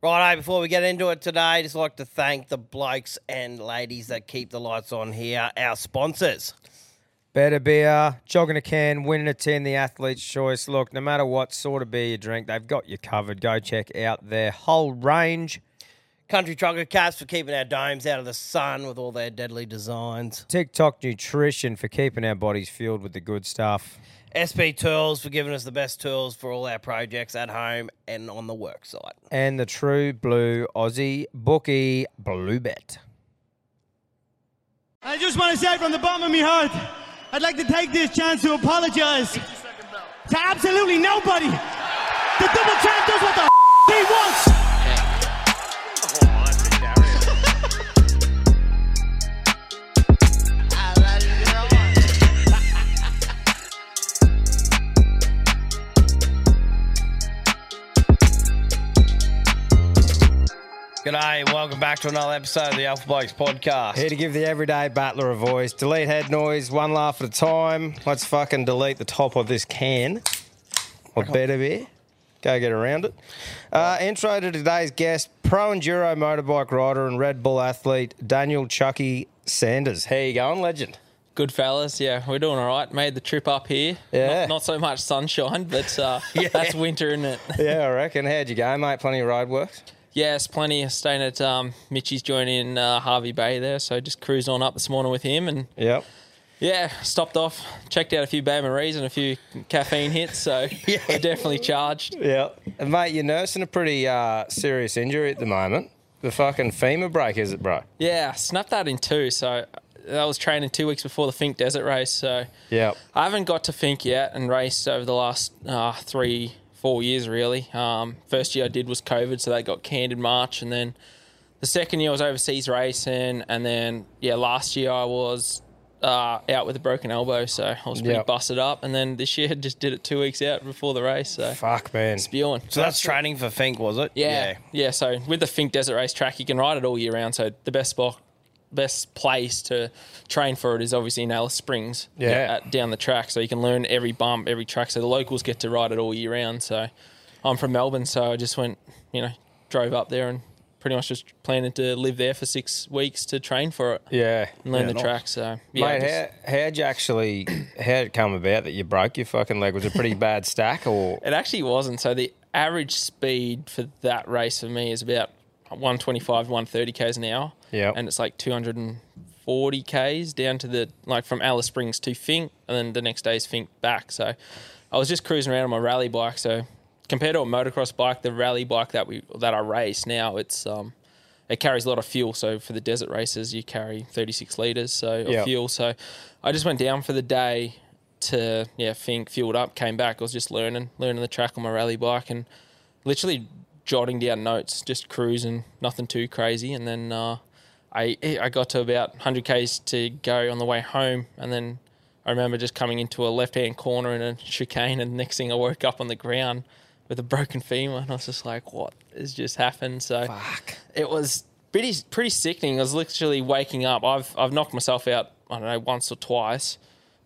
Righto, before we get into it today, just like to thank the blokes and ladies that keep the lights on here, our sponsors. Better beer, jogging a can, winning a tin, the athlete's choice. Look, no matter what sort of beer you drink, they've got you covered. Go check out their whole range. Country Trucker Caps for keeping our domes out of the sun with all their deadly designs. TikTok Nutrition for keeping our bodies fueled with the good stuff. SP Tools for giving us the best tools for all our projects at home and on the work site. And the True Blue Aussie Bookie Blue Bet. I just want to say from the bottom of my heart, I'd like to take this chance to apologize to absolutely nobody. The double champ does what the f- he wants. G'day, and welcome back to another episode of the Alpha Blokes podcast. Here to give the everyday battler a voice. Delete head noise, one laugh at a time. Let's fucking delete the top of this can. Or better beer. Go get around it. Uh, intro to today's guest, pro enduro motorbike rider and Red Bull athlete, Daniel Chucky Sanders. How you going, legend? Good fellas, yeah, we're doing all right. Made the trip up here. Yeah. Not, not so much sunshine, but uh, Yeah. that's winter, isn't it? Yeah, I reckon. How'd you go, mate? Plenty of road works? Yes, plenty. Staying at um, Mitchy's joint in uh, Hervey Bay there, so just cruised on up this morning with him and Yep. yeah, stopped off, checked out a few bain-marie's and a few caffeine hits, so we're definitely charged. Yeah. And mate, you're nursing a pretty uh, serious injury at the moment. The fucking femur break, is it, bro? Yeah, snapped that in two, so I was training two weeks before the Finke Desert race, so Yep. I haven't got to Finke yet and raced over the last uh, three, four years really. Um, first year I did was COVID, so that got canned in March, and then the second year I was overseas racing, and then yeah, last year I was uh, out with a broken elbow, so I was pretty Yep. busted up, and then this year just did it two weeks out before the race, so Fuck, man. spewing. So that's training for Finke, was it? Yeah, yeah. So with the Finke Desert Race track, you can ride it all year round. So the best spot, best place to train for it is obviously in Alice Springs. Yeah. at, down the track, so you can learn every bump, every track. So the locals get to ride it all year round. So I'm from Melbourne, so I just went, you know, drove up there and pretty much just planning to live there for six weeks to train for it Yeah. and learn Yeah, the nice. track. So yeah, Mate, just- how, how'd you actually, how'd it come about that you broke your fucking leg? Was it a pretty bad stack or? It actually wasn't. So the average speed for that race for me is about 125 130 k's an hour. Yeah. And it's like 240 k's down to the like from Alice Springs to Finke, and then the next day is Finke back. So I was just cruising around on my rally bike. So compared to a motocross bike, the rally bike that we that I race now, it's um it carries a lot of fuel. So for the desert races, you carry 36 liters so of Yep. fuel. So I just went down for the day to yeah Finke, fueled up, came back. I was just learning learning the track on my rally bike and literally jotting down notes, just cruising, nothing too crazy. And then uh, I I got to about 100 k's to go on the way home, and then I remember just coming into a left hand corner in a chicane, and next thing I woke up on the ground with a broken femur, and I was just like, "What has just happened?" So it was pretty pretty sickening. I was literally waking up. I've I've knocked myself out. I don't know once or twice,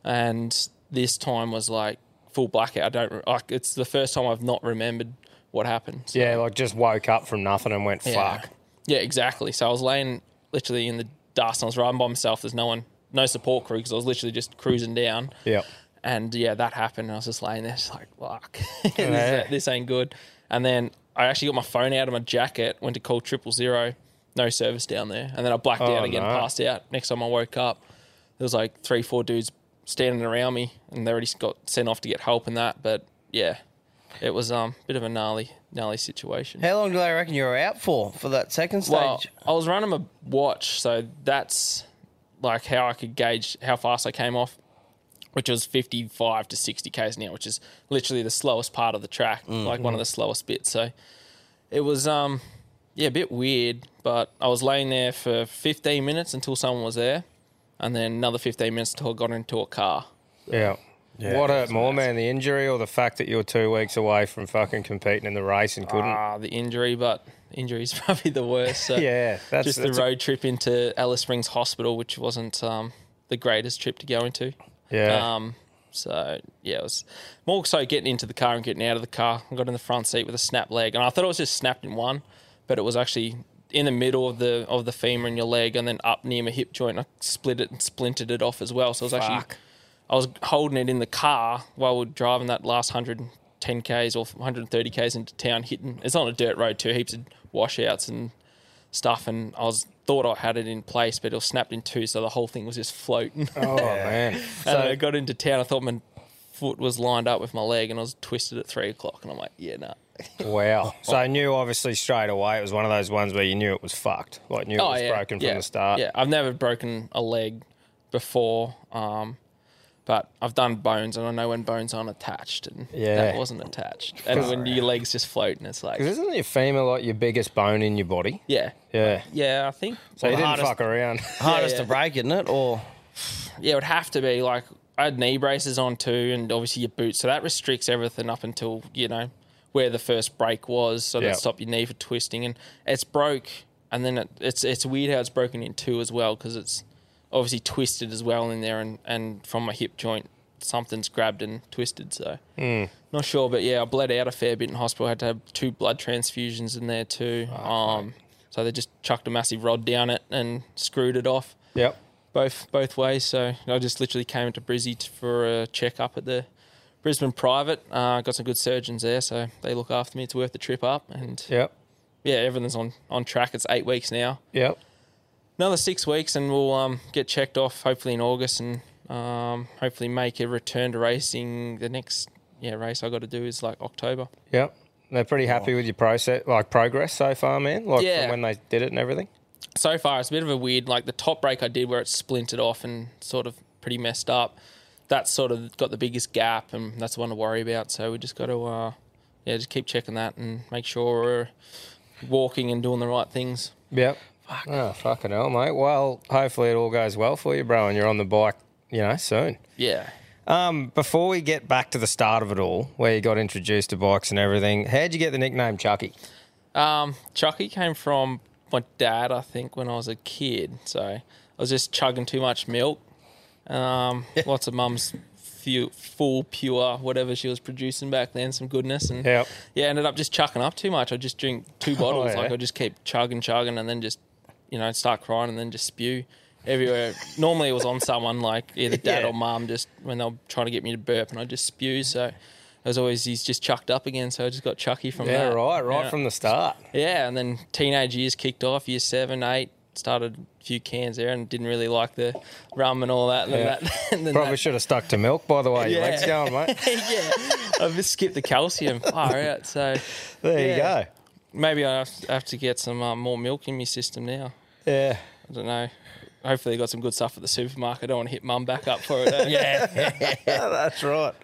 and this time was like full blackout. I don't like. It's the first time I've not remembered what happened. So- Yeah, like just woke up from nothing and went, yeah. fuck. Yeah, exactly. So I was laying literally in the dust. I was riding by myself. There's no one, no support crew because I was literally just cruising down. Yep. And yeah, that happened. And I was just laying there, just like, fuck, this, Yeah. this ain't good. And then I actually got my phone out of my jacket, went to call triple zero, no service down there. And then I blacked Oh, out again, no. passed out. Next time I woke up, there was like three, four dudes standing around me and they already got sent off to get help and that. But yeah, it was um, a bit of a gnarly, gnarly situation. How long do they reckon you were out for for that second stage? Well, I was running my watch, so that's like how I could gauge how fast I came off, which was 55 to 60 k's an hour, which is literally the slowest part of the track, like one of the slowest bits. So it was, um, yeah, a bit weird, but I was laying there for 15 minutes until someone was there, and then another 15 minutes until I got into a car. Yeah. What hurt more, man, the injury or the fact that you were two weeks away from fucking competing in the race and couldn't? Ah, the injury, but injury is probably the worst. So yeah, that's just that's the a- road trip into Alice Springs Hospital, which wasn't um, the greatest trip to go into. yeah. Um, so yeah, it was more so getting into the car and getting out of the car. I got in the front seat with a snap leg, and I thought it was just snapped in one, but it was actually in the middle of the of the femur in your leg, and then up near my hip joint. I split it and splintered it off as well. So it was actually Fuck. I was holding it in the car while we are driving that last 110 k's or 130 k's into town, hitting. It's on a dirt road too, heaps of washouts and stuff. And I was thought I had it in place, but it was snapped in two, so the whole thing was just floating. Oh man. and So I got into town. I thought my foot was lined up with my leg, and I was twisted at three o'clock. And I'm like, yeah, nah. wow. So I knew obviously straight away it was one of those ones where you knew it was fucked. Like knew it was broken from Oh, yeah. the start. Yeah, I've never broken a leg before, um, but I've done bones, and I know when bones aren't attached, and Yeah. that wasn't attached. And when your legs just floating, it's like, 'Cause isn't your femur like your biggest bone in your body? yeah, Yeah. yeah. I think So you the didn't hardest- fuck around. Hardest yeah. to break, isn't it? Or yeah, it would have to be like I had knee braces on too, and obviously your boots, so that restricts everything up until you know where the first break was, so Yeah. that stopped your knee from twisting, and it's broke, and then it, it's it's weird how it's broken in two as well because it's obviously twisted as well in there, and and from my hip joint something's grabbed and twisted, so not sure, but yeah, I bled out a fair bit in hospital. I had to have two blood transfusions in there too, um, so they just chucked a massive rod down it and screwed it off Yep. both both ways. So I just literally came into Brizzy t- for a checkup at the Brisbane private. Uh, got some good surgeons there, so they look after me. It's worth the trip up, and Yep. yeah, everything's on on track. It's eight weeks now, Yep. Another six weeks, and we'll um, get checked off hopefully in August, and um, hopefully make a return to racing. The next yeah race I got to do is like October. Yep. They're pretty happy with your process, like progress so far, man. Like Yeah. from when they did it and everything. so far it's a bit of a weird like the top break I did where it splintered off and sort of pretty messed up. That's sort of got the biggest gap and that's the one to worry about. So we just got to uh, yeah just keep checking that and make sure we're walking and doing the right things. Yep. Oh, fucking hell, mate. Well, hopefully it all goes well for you, bro, and you're on the bike, you know, soon. Yeah. Um, before we get back to the start of it all, where you got introduced to bikes and everything, how'd you get the nickname Chucky? Um, Chucky came from my dad, I think, when I was a kid. So I was just chugging too much milk. Um, lots of mum's fu- full, pure, whatever she was producing back then, some goodness. And Yep. yeah, ended up just chucking up too much. I'd just drink two bottles. yeah. Like I just keep chugging, chugging, and then just, you know, start crying and then just spew everywhere. Normally it was on someone, like either dad Yeah. or mum, just when they were trying to get me to burp, and I just spew. So. as always he's just chucked up again, so I just got Chucky from Yeah, that. right, right Yeah. from the start. Yeah, and then teenage years kicked off. Year seven, eight, started a few cans there, and didn't really like the rum and all that. And Yeah. that, and then Probably that, should have stuck to milk, by the way. Your Yeah. legs going, mate. yeah, I've just skipped the calcium. Far out. So There you go. maybe I have to, have to get some uh, more milk in my system now. Yeah. I don't know. Hopefully, they got some good stuff at the supermarket. I don't want to hit mum back up for it. eh? yeah, That's right.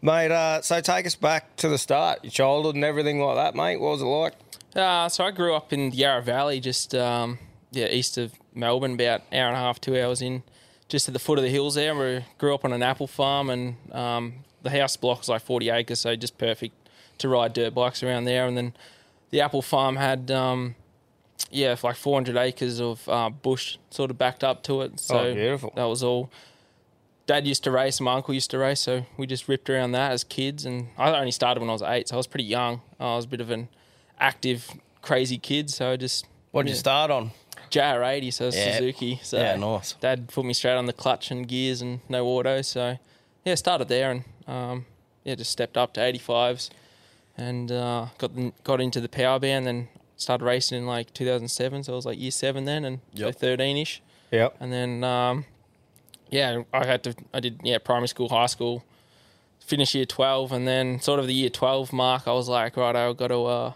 Mate, uh, so take us back to the start, your childhood and everything like that, mate. What was it like? Uh, so I grew up in Yarra Valley, just um, yeah, east of Melbourne, about an hour and a half, two hours in, just at the foot of the hills there. We grew up on an apple farm, and um, the house block was like forty acres, so just perfect to ride dirt bikes around there. And then the apple farm had um, yeah, like four hundred acres of uh, bush sort of backed up to it. So Oh, beautiful. That was all. Dad used to race, my uncle used to race, so we just ripped around that as kids. And I only started when I was eight, so I was pretty young. I was a bit of an active, crazy kid, so I just what'd you start on? JR80, so Yeah. Suzuki. So Yeah, nice. Dad put me straight on the clutch and gears and no auto. So yeah, started there and um, yeah, just stepped up to 85s and uh, got the, got into the power band. Then started racing in like 2007, so I was like year seven then and Yep. so 13ish. Yeah. And then um, yeah, I had to I did yeah primary school, high school, finish year 12, and then sort of the year 12 mark, I was like, right, I've got to. Uh,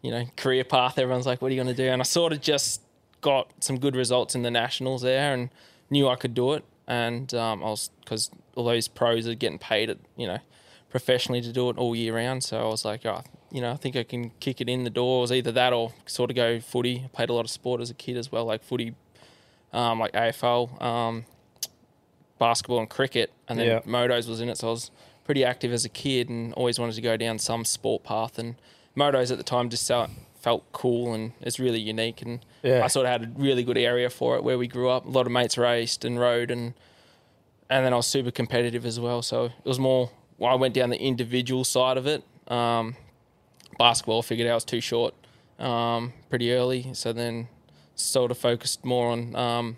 you know, career path. Everyone's like, what are you going to do? And I sort of just got some good results in the nationals there and knew I could do it. And um, I was, because all those pros are getting paid, at, you know, professionally to do it all year round. So I was like, oh, you know, I think I can kick it in the doors, either that or sort of go footy. I played a lot of sport as a kid as well, like footy, um, like AFL, um, basketball and cricket. And then Yeah. motos was in it. So I was pretty active as a kid and always wanted to go down some sport path. And motos at the time just felt, felt cool and it's really unique. And Yeah. I sort of had a really good area for it where we grew up. A lot of mates raced and rode and and then I was super competitive as well. So it was more. Well, I went down the individual side of it. Um, basketball, figured out I was too short, um, pretty early. So then sort of focused more on um,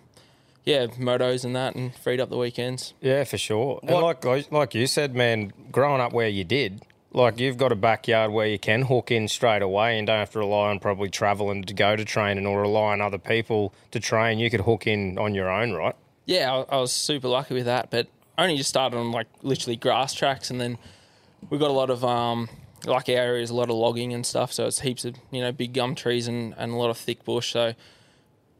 yeah motos and that, and freed up the weekends. Yeah, for sure. What- like like- like you said, man, growing up where you did, like you've got a backyard where you can hook in straight away and don't have to rely on probably traveling to go to training or rely on other people to train. You could hook in on your own, right? yeah, I, I was super lucky with that, but only just started on like literally grass tracks, and then we got a lot of um, like our area is a lot of logging and stuff, so it's heaps of you know big gum trees and, and a lot of thick bush. So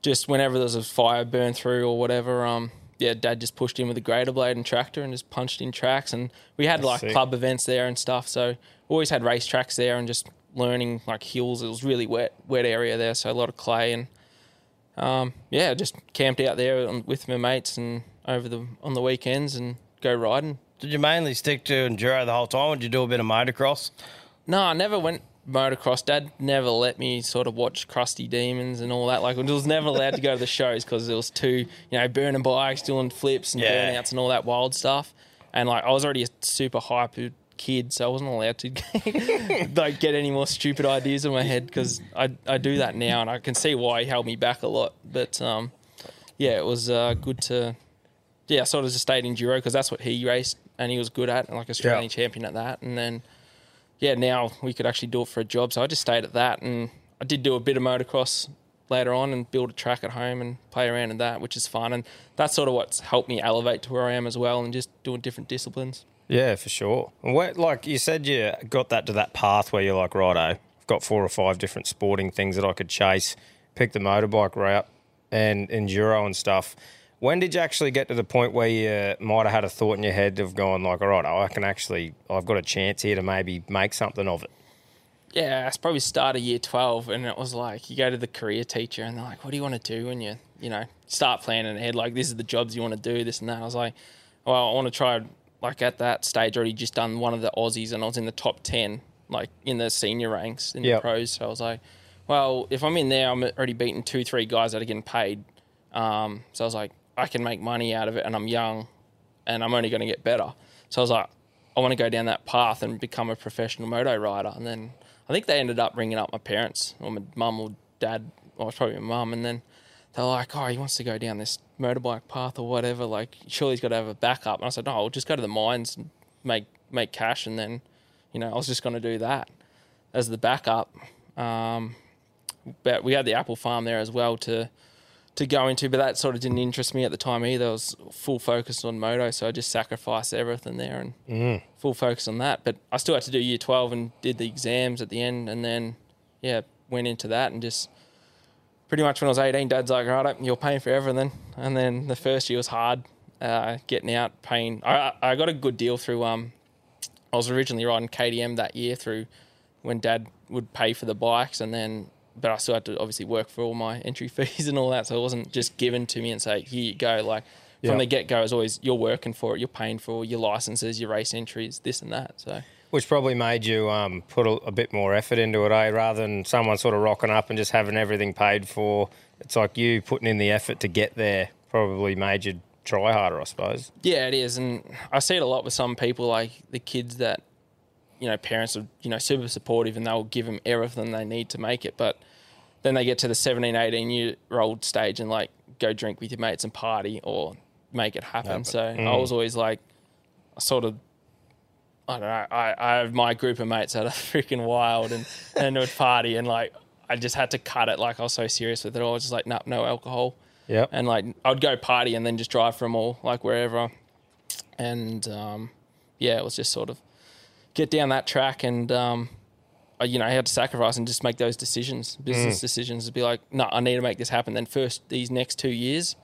just whenever there's a fire burn through or whatever, um, yeah, Dad just pushed in with a grader blade and tractor and just punched in tracks, and we had like sick. club events there and stuff. So always had race tracks there and just learning like hills. It was really wet, wet area there, so a lot of clay and um, yeah, just camped out there with my mates and over the on the weekends and go riding. Did you mainly stick to enduro the whole time? Or did you do a bit of motocross? No, I never went motocross. Dad never let me sort of watch Crusty Demons and all that. Like, I was never allowed to go to the shows because it was too, you know, burning bikes, doing flips and Yeah. burnouts and all that wild stuff. And like, I was already a super hyper kid, so I wasn't allowed to like get any more stupid ideas in my head because I I do that now and I can see why he held me back a lot. But um, yeah, it was uh, good to yeah, sort of just stayed in enduro because that's what he raced and he was good at, like Australian Yeah. champion at that. And then yeah, now we could actually do it for a job. So I just stayed at that, and I did do a bit of motocross later on and build a track at home and play around in that, which is fun. And that's sort of what's helped me elevate to where I am as well, and just doing different disciplines. Yeah, for sure. And like you said, you got that to that path where you're like, righto, I've got four or five different sporting things that I could chase, pick the motorbike route and enduro and stuff. When did you actually get to the point where you might have had a thought in your head of going like, all right, I can actually, I've got a chance here to maybe make something of it? Yeah, it's probably start of year twelve, and it was like you go to the career teacher, and they're like, "What do you want to do when you, you know, start planning ahead? Like, this is the jobs you want to do, this and that." I was like, "Well, I want to try." Like at that stage, already just done one of the Aussies, and I was in the top ten, like in the senior ranks in Yep. the pros. So I was like, "Well, if I'm in there, I'm already beating two, three guys that are getting paid." Um, so I was like, I can make money out of it, and I'm young, and I'm only going to get better. So I was like, I want to go down that path and become a professional moto rider. And then I think they ended up ringing up my parents or my mum or dad, or was probably my mum, and then they're like, "Oh, he wants to go down this motorbike path or whatever. Like, surely he's got to have a backup." And I said, "No, I'll just go to the mines and make make cash, and then, you know, I was just going to do that as the backup." Um, but we had the apple farm there as well to to go into, but that sort of didn't interest me at the time either. I was full focus on moto, so I just sacrificed everything there and full focus on that. But I still had to do year twelve and did the exams at the end, and then yeah, went into that and just pretty much when I was eighteen, Dad's like, "Right, you're paying for everything," and then the first year was hard, uh, getting out, paying. I I got a good deal through um, I was originally riding KTM that year through when Dad would pay for the bikes, and then but I still had to obviously work for all my entry fees and all that, so it wasn't just given to me and say, "Here you go." Like from Yeah. the get go, it's always you're working for it, you're paying for your licenses, your race entries, this and that. So Which probably made you um, put a, a bit more effort into it, eh? Rather than someone sort of rocking up and just having everything paid for. It's like you putting in the effort to get there probably made you try harder, I suppose. Yeah, it is, and I see it a lot with some people, like the kids that, you know, parents are you know super supportive and they'll give them everything they need to make it, but then they get to the 17, 18 year old stage and like go drink with your mates and party or make it happen. So I was always like, sort of. I don't know. I, I have my group of mates that are freaking wild and and would party and like I just had to cut it. Like I was so serious with it. I was just like, no, no alcohol yeah and like I'd go party and then just drive from all like wherever, and um, yeah, it was just sort of get down that track and um, I, you know I had to sacrifice and just make those decisions, business decisions, to be like, no, I need to make this happen. Then first these next two years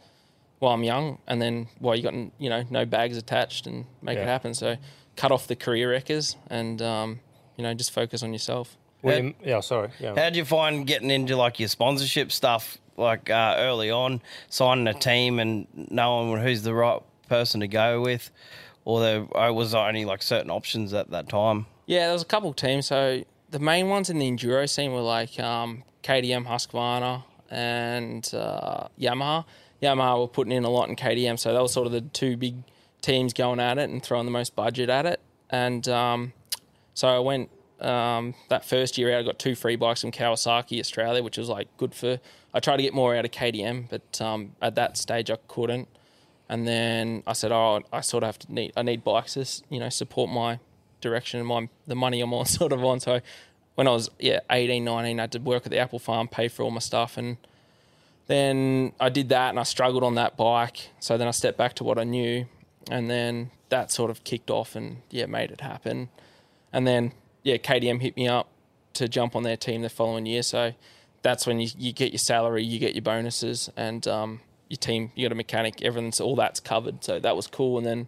while I'm young, and then while you got you know no bags attached and make Yeah. it happen. So cut off the career wreckers and um, you know just focus on yourself. Well, you- yeah, sorry. Yeah. How do you find getting into like your sponsorship stuff, like uh, early on, signing a team and knowing who's the right person to go with, or I was only like certain options at that time? Yeah, there was a couple teams. So the main ones in the enduro scene were like um, KTM, Husqvarna, and uh, Yamaha. Yamaha were putting in a lot in KTM, so that was sort of the two big teams going at it and throwing the most budget at it. And um, so I went um, that first year out, I got two free bikes from Kawasaki Australia, which was like good for. I tried to get more out of KTM, but um, at that stage I couldn't. And then I said, "Oh, I sort of have to need. I need bikes to, you know, support my direction and my the money I'm on sort of on." So when I was yeah 18, 19, I had to work at the apple farm, pay for all my stuff, and then I did that and I struggled on that bike. So then I stepped back to what I knew, and then that sort of kicked off and yeah made it happen. And then yeah, KTM hit me up to jump on their team the following year. So that's when you, you get your salary, you get your bonuses, and um, your team, you got a mechanic, everything's all that's covered. So that was cool. And then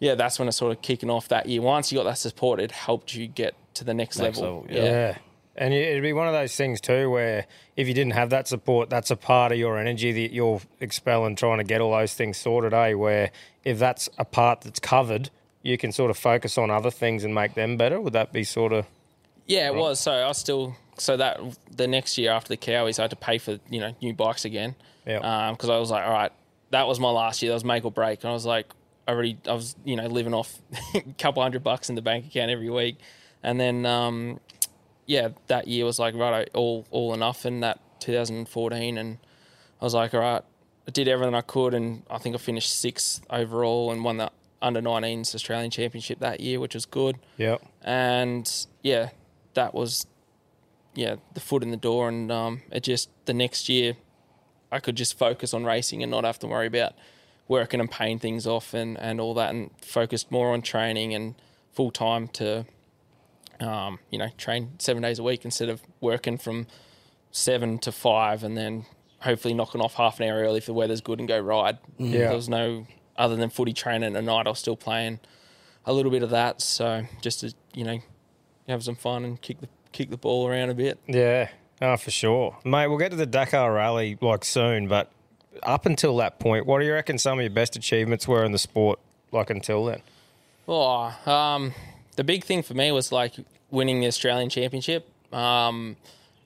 yeah, that's when it sort of kicking off that year. Once you got that support, it helped you get to the next, Next level. level, yeah. Yeah. And it'd be one of those things too where if you didn't have that support, that's a part of your energy that you're expelling trying to get all those things sorted, eh? Where if that's a part that's covered, you can sort of focus on other things and make them better. Would that be sort of Yeah, it was. So I was still so that the next year after the Cowies, I had to pay for you know new bikes again. Yeah. Because I was like, all right, that was my last year. That was make or break, and I was like, I already, I was you know living off a couple hundred bucks in the bank account every week, and then um, yeah, that year was like right, all all enough in that 2014, and I was like, all right, I did everything I could, and I think I finished sixth overall and won the under 19s Australian Championship that year, which was good yeah. and yeah, that was yeah the foot in the door, and um, it just the next year I could just focus on racing and not have to worry about working and paying things off and and all that, and focused more on training and full time to um, you know train seven days a week instead of working from seven to five and then hopefully knocking off half an hour early if the weather's good and go ride. Yeah. There was no other than footy training at night. I was still playing a little bit of that, so just to you know have some fun and kick the kick the ball around a bit. Yeah, oh, for sure, mate. We'll get to the Dakar Rally like soon, but up until that point, what do you reckon some of your best achievements were in the sport? Like until then, Oh, um, the big thing for me was like winning the Australian Championship. Um,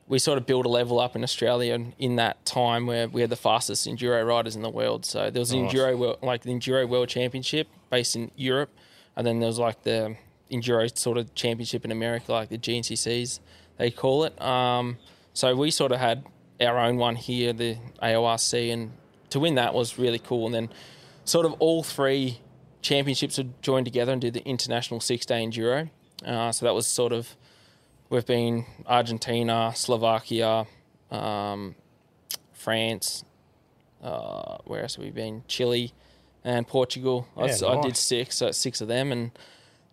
we sort of built a level up in Australia in- that time where we had the fastest enduro riders in the world. So there was the Nice. enduro world, like the enduro world championship based in Europe, and then there was like the enduro sort of championship in America, like the GNCCs they call it. Um, so we sort of had our own one here, the AORC, and to win that was really cool. And then sort of all three championships would join together and do the international six day enduro. Uh, so that was sort of we've been Argentina, Slovakia, um, France. Uh, where else have we been? Chile and Portugal. I, Yeah, s- I did six, so six of them, and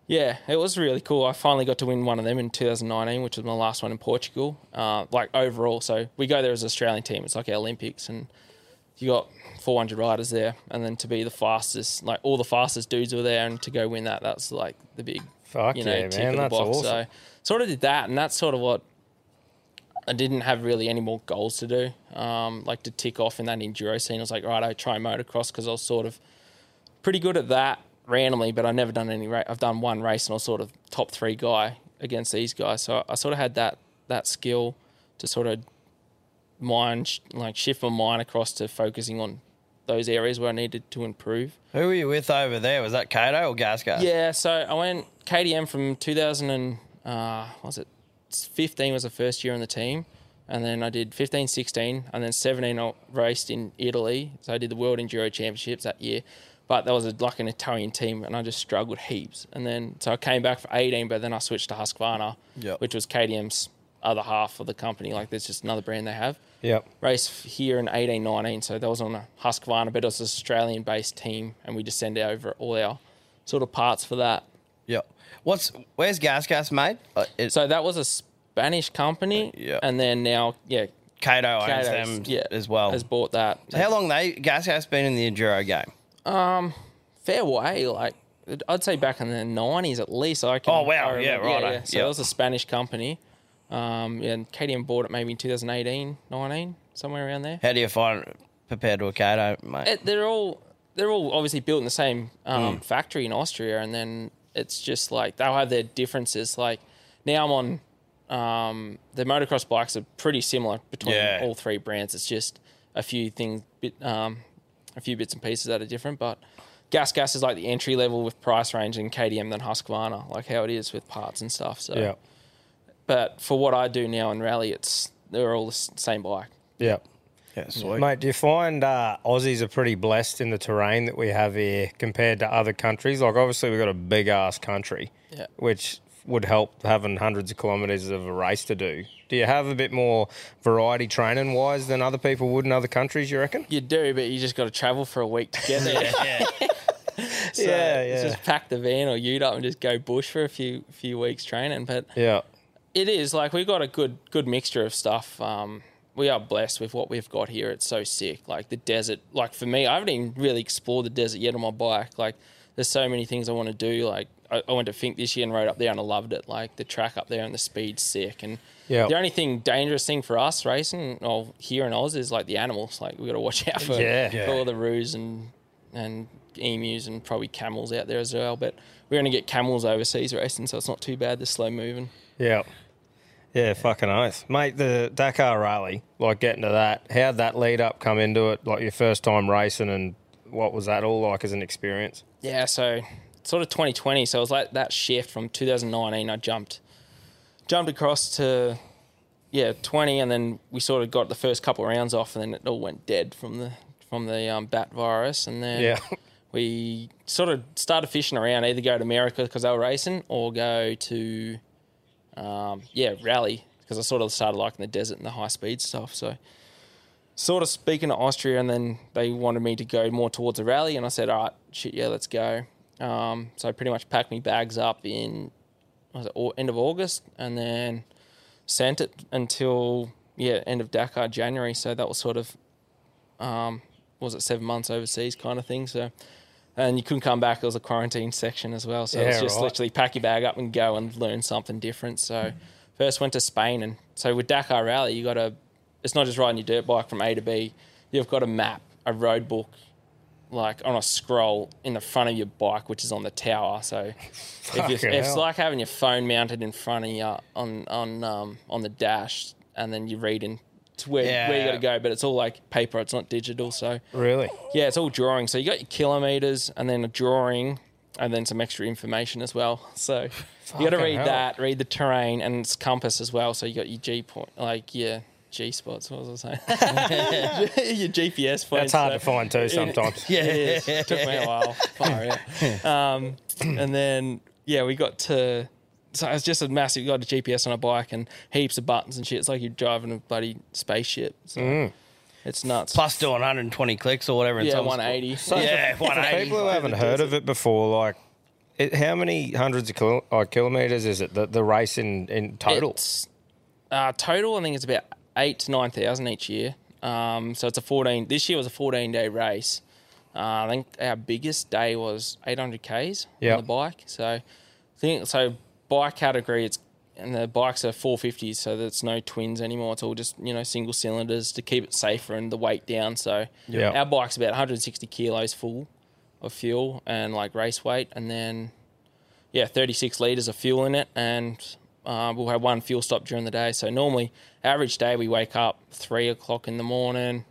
yeah, it was really cool. I finally got to win one of them in 2019, which was my last one in Portugal. Uh, like overall, so we go there as an Australian team. It's like our Olympics, and you got 400 riders there, and then to be the fastest, like all the fastest dudes were there, and to go win that, that's like the big, fuck you know, yeah, tick man, of the that's box. awesome. So sort of did that, and that's sort of what I didn't have really any more goals to do, um, like to tick off in that enduro scene. I was like, right, I try motocross because I was sort of pretty good at that randomly, but I've never done any. Ra- I've done one race and I was sort of top three guy against these guys, so I sort of had that that skill to sort of mind sh- like shift my mind across to focusing on those areas where I needed to improve. Who were you with over there? Was that Kato or Gasgas? Yeah, so I went KTM from 2000 and uh, was it 15 was the first year on the team, and then I did 15, 16, and then 17 I raced in Italy. So I did the World Enduro Championships that year, but that was a, like an Italian team, and I just struggled heaps. And then so I came back for 18, but then I switched to Husqvarna, Yep. which was KTM's other half of the company. Like there's just another brand they have Yep. race here in 18, 19. So that was on a Husqvarna, but it was an Australian based team, and we just send over all our sort of parts for that. Yep. What's where's Gasgas made? Uh, it, So that was a Spanish company, Yeah. and then now, yeah, Kato owns them yeah, as well. has bought that. So how long they Gas Gasgas been in the enduro game? Fair way, like I'd say back in the nineties at least. I can, Oh, wow, I remember- yeah, righto, So yeah. it was a Spanish company. Um, yeah, and KTM bought it maybe in 2018, 19, somewhere around there. How do you find it compared to a Kato, mate? it, they're all they're all obviously built in the same um, factory in Austria, and then it's just like they'll have their differences. Like now I'm on um, the motocross bikes are pretty similar between Yeah. all three brands. It's just a few things, bit, um, a few bits and pieces that are different. But gas gas is like the entry level with price range and KTM than Husqvarna, like how it is with parts and stuff. So, Yeah. but for what I do now in rally, it's they're all the same bike. Yeah. Yeah, sweet. Mate, do you find uh, Aussies are pretty blessed in the terrain that we have here compared to other countries? Like, obviously, we've got a big ass country, Yeah. which would help having hundreds of kilometres of a race to do. Do you have a bit more variety training wise than other people would in other countries, you reckon? You do, but you just got to travel for a week to get there. yeah. So Yeah, it's yeah. Just pack the van or ute up and just go bush for a few few weeks training. But Yeah. it is like we've got a good good mixture of stuff. Um, we are blessed with what we've got here. It's so sick. Like the desert. Like for me, I haven't even really explored the desert yet on my bike. Like there's so many things I want to do. Like I, I went to Finke this year and rode up there and I loved it. Like the track up there and the speed's sick. And Yeah. the only thing dangerous thing for us racing, or here in Oz, is like the animals. Like we got to watch out for, Yeah. for all the roos and and emus and probably camels out there as well. But we're going to get camels overseas racing, so it's not too bad. They're slow moving. Yeah. Yeah, fucking oath. Mate, the Dakar Rally, like getting to that, how'd that lead up come into it? Like your first time racing and what was that all like as an experience? Yeah, so sort of 2020. So it was like that shift from 2019. I jumped, jumped across to yeah 20, and then we sort of got the first couple of rounds off, and then it all went dead from the from the um, bat virus, and then Yeah. we sort of started fishing around, either go to America because they were racing, or go to um, yeah rally because I sort of started liking the desert and the high speed stuff. So sort of speaking to Austria, and then they wanted me to go more towards a rally, and I said, all right, shit, yeah, let's go. Um, so I pretty much packed me bags up in was it end of August, and then sent it until yeah end of Dakar January. So that was sort of um, was it seven months overseas kind of thing. So. And you couldn't come back. It was a quarantine section as well, so it was just right. literally pack your bag up and go and learn something different. So, first went to Spain, and so with Dakar Rally, you got to. It's not just riding your dirt bike from A to B. You've got a map, a road book, like on a scroll in the front of your bike, which is on the tower. So if you, it's like having your phone mounted in front of you on on um, on the dash, and then you're reading to where Yeah. where you got to go. But it's all like paper; it's not digital. So Really? yeah, it's all drawing. So you got your kilometers, and then a drawing, and then some extra information as well. So you got to read hell. that, read the terrain, and it's compass as well. So you got your G point, like your G spots. What was I saying? your GPS points. That's hard so- to find too sometimes. yeah, it is. Took me a while. Far out. Um, and then yeah, we got to. So it's just a massive. You got a GPS on a bike and heaps of buttons and shit. It's like you're driving a bloody spaceship. So Mm. it's nuts. Plus doing 120 clicks or whatever. in yeah, 180. sport. Yeah, 180. people who haven't heard of it before, like, it, how many hundreds of kil- uh, kilometres is it, the, the race in, in total? It's, uh, total, I think it's about eight to nine thousand each year. Um, so it's a fourteen. This year was a fourteen day race. Uh, I think our biggest day was eight hundred k's Yep. on the bike. So I think so. Bike category, it's and the bikes are four fifties, so there's no twins anymore. It's all just you know single cylinders to keep it safer and the weight down. So Yeah. our bike's about 160 kilos full of fuel and like race weight, and then yeah, 36 litres of fuel in it, and uh, we'll have one fuel stop during the day. So normally, average day, we wake up three o'clock in the morning,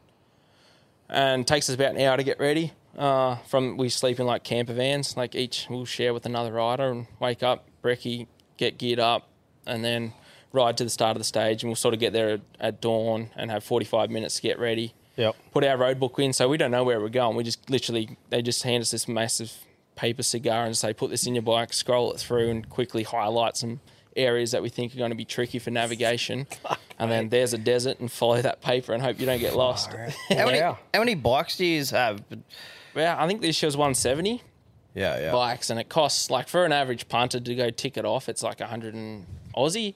and takes us about an hour to get ready. Uh, from we sleep in like camper vans, like each we'll share with another rider, and wake up, brekkie, get geared up, and then ride to the start of the stage, and we'll sort of get there at, at dawn and have 45 minutes to get ready Yep. put our road book in, so we don't know where we're going. We just literally they just hand us this massive paper cigar and say, put this in your bike, scroll it through, and quickly highlight some areas that we think are going to be tricky for navigation. and then there's a desert, and follow that paper and hope you don't get lost. How many, how many bikes do you have? yeah, I think this year's 170 Yeah, yeah. bikes, and it costs like for an average punter to go tick it off, it's like 100 and Aussie,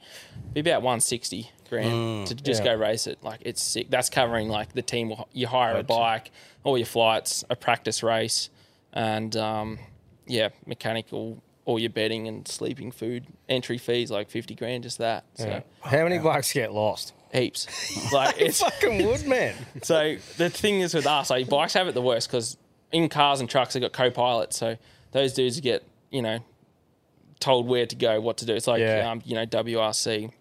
be about 160 grand to just yeah. go race it. Like it's sick. That's covering like the team. You hire a bike, all your flights, a practice race, and um, yeah, mechanical, all your bedding and sleeping, food, entry fees like 50 grand, just that. So Yeah. How many blokes get lost? heaps. Like it's Fucking wood, man. so the thing is with us, like bikes have it the worst because in cars and trucks they've got co-pilots, so those dudes get you know told where to go, what to do. It's like Yeah. um, you know WRC,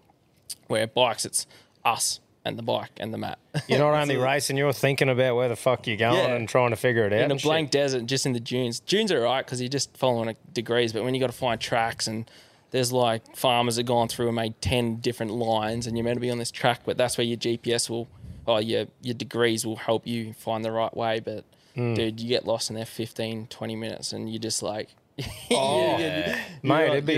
where bikes it's us and the bike and the map. You're not only racing, you're thinking about where the fuck you're going Yeah. and trying to figure it out. in a and shit. blank desert, just in the dunes. Dunes are alright because you're just following degrees, but when you got to find tracks and there's like farmers that gone through and made ten different lines, and you're meant to be on this track, but that's where your GPS will, or your your degrees will help you find the right way. But Hmm. dude, you get lost in there 15, 20 minutes, and you're just like, Oh, yeah, Mate, it'd be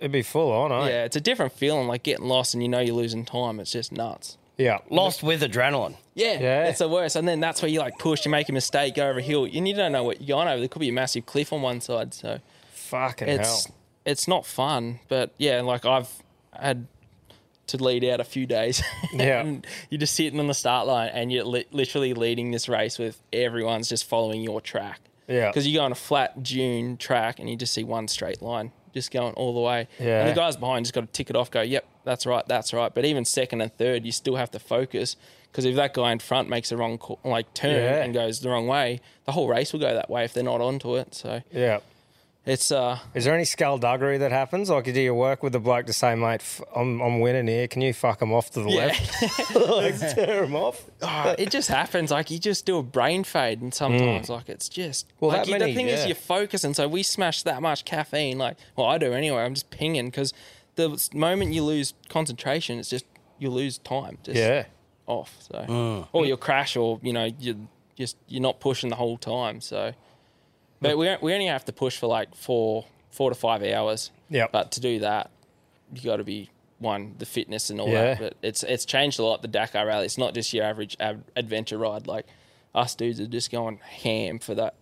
it'd be full on, eh? yeah, it's a different feeling, like getting lost and you know you're losing time. It's just nuts. Yeah. Lost with adrenaline. Yeah, Yeah. it's the worst. And then that's where you like push, you make a mistake, go over a hill, and you don't know what you're going over. There could be a massive cliff on one side, so Fucking it's hell. it's not fun. But yeah, like I've had to lead out a few days. Yeah. and you're just sitting on the start line, and you're li- literally leading this race with everyone's just following your track. Yeah. because you go on a flat dune track and you just see one straight line just going all the way. Yeah. And the guys behind just got to tick it off, go, yep, that's right, that's right. But even second and third, you still have to focus because if that guy in front makes a wrong like turn Yeah. and goes the wrong way, the whole race will go that way if they're not onto it. So Yeah. It's uh Is there any skullduggery that happens? Like, you do you work with the bloke to say, mate, f- I'm, I'm winning here. Can you fuck him off to the Yeah. left? like, tear him off? oh, it just happens. Like you just do a brain fade, and sometimes like it's just Mm. Well, like that you- many- the thing yeah. is you're focusing. So we smash that much caffeine. Like well, I do anyway. I'm just pinging because the s- moment you lose concentration, it's just you lose time. Just Yeah. off. So or you'll crash, or you know you just you're not pushing the whole time. So, but we we only have to push for like four four to five hours. Yep. But to do that, you got to be one the fitness and all Yeah. that. But it's it's changed a lot. The Dakar Rally. It's not just your average ab- adventure ride. Like us dudes are just going ham for that.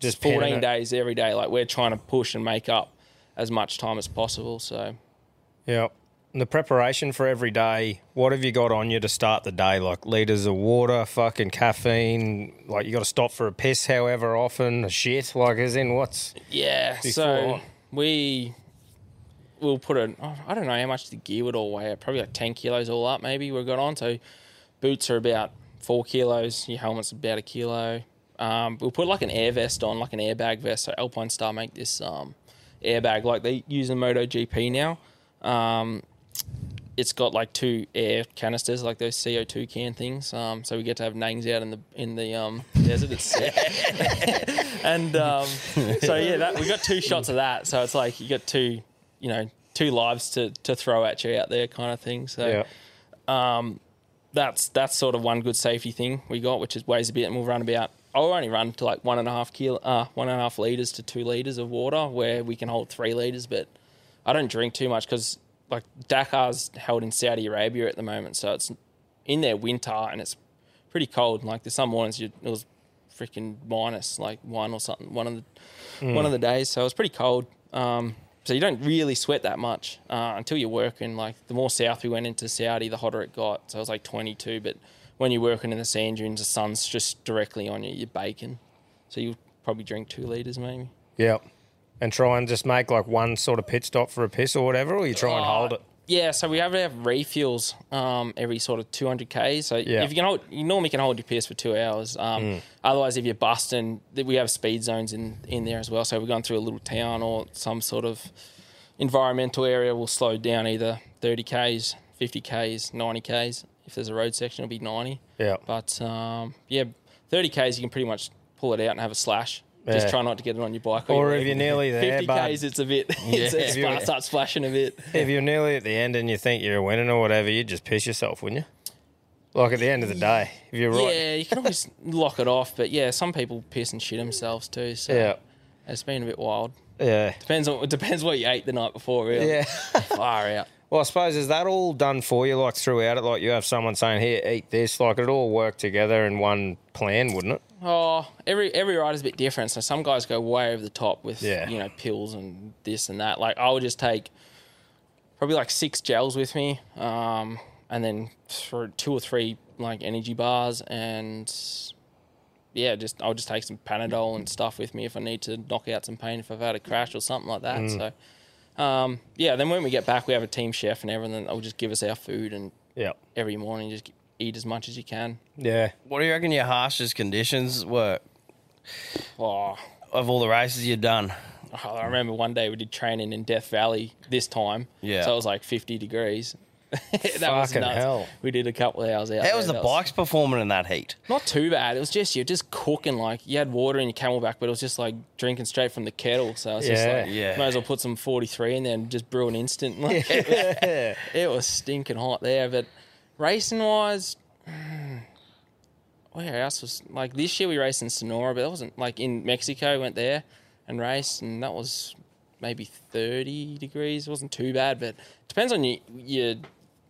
Just 14 days every day. Like we're trying to push and make up as much time as possible. So Yeah. The preparation for every day, what have you got on you to start the day? Like litres of water, fucking caffeine, like you got to stop for a piss however often, a shit, like as in what's. Yeah, so we will put a. oh, I don't know how much the gear would all weigh. Probably like ten kilos all up. Maybe we've got on. So boots are about four kilos. Your helmet's about a kilo. Um, we'll put like an air vest on, like an airbag vest. So Alpine Star make this um, airbag like they use in MotoGP now. Um, it's got like two air canisters, like those CO two can things. Um, so we get to have names out in the in the um, desert. It's and um, so yeah, that, we got two shots of that. So it's like you got two, you know, two lives to to throw at you out there, kind of thing. So Yeah. that's that's sort of one good safety thing we got, which is weighs a bit, and we'll run about. I'll only run to like one and a half kilo, uh, one and a half liters to two liters of water, where we can hold three liters. But I don't drink too much because like Dakar's held in Saudi Arabia at the moment, so it's in their winter and it's pretty cold. Like there's some mornings you, it was freaking minus like one or something one of the one of the days, so it was pretty cold. Um, so you don't really sweat that much uh, until you're working. Like the more south we went into Saudi, the hotter it got. So it was like 22. But when you're working in the sand dunes, the sun's just directly on you. You're baking, so you probably drink two liters maybe. Yeah. And try and just make like one sort of pit stop for a piss or whatever, or you try and hold it. Yeah, so we have have refuels um, every sort of 200k. So Yeah. if you can hold, you normally can hold your piss for two hours. Um, Otherwise, if you're busting, th- we have speed zones in in there as well. So if we're going through a little town or some sort of environmental area, we'll slow down either 30 k's, 50 k's, 90 k's. If there's a road section, it'll be 90. Yeah. But um, yeah, 30 k's, you can pretty much pull it out and have a slash. Just Yeah. try not to get it on your bike. Or your if you're nearly there, 50 bud. k's, it's a bit. it's, it's you're- starts splashing a bit. If you're nearly at the end and you think you're winning or whatever, you'd just piss yourself, wouldn't you? Like at the end of the day, if you're right. Yeah, you can always lock it off, but yeah, some people piss and shit themselves too. So Yeah. it's been a bit wild. Yeah. Depends on it depends what you ate the night before, really. Yeah. Far out. Well, I suppose is that all done for you, like throughout it? Like you have someone saying, "Here, eat this." Like it all work together in one plan, wouldn't it? Oh, every every rider's a bit different. So some guys go way over the top with Yeah. you know pills and this and that. Like I would just take probably like six gels with me, um, and then for two or three like energy bars, and yeah, just I'll just take some Panadol and stuff with me if I need to knock out some pain if I've had a crash or something like that. So um, yeah, then when we get back, we have a team chef and everything. They'll just give us our food and Yeah. every morning just eat as much as you can. Yeah. What do you reckon your harshest conditions were Oh, of all the races you've done? Oh, I remember one day we did training in Death Valley this time. Yeah. So it was like 50 degrees. that was Fucking nuts. hell. We did a couple of hours out. How there. was the That bikes performing in that heat? Not too bad. It was just you're just cooking like you had water in your camelback, but it was just like drinking straight from the kettle. So it's just Yeah. like Yeah. might as well put some 43 in there and just brew an instant. Like, it, was, it was stinking hot there. But racing wise, where else was like this year we raced in Sonora, but that wasn't like in Mexico. Went there and raced, and that was maybe 30 degrees. It wasn't too bad, but depends on your your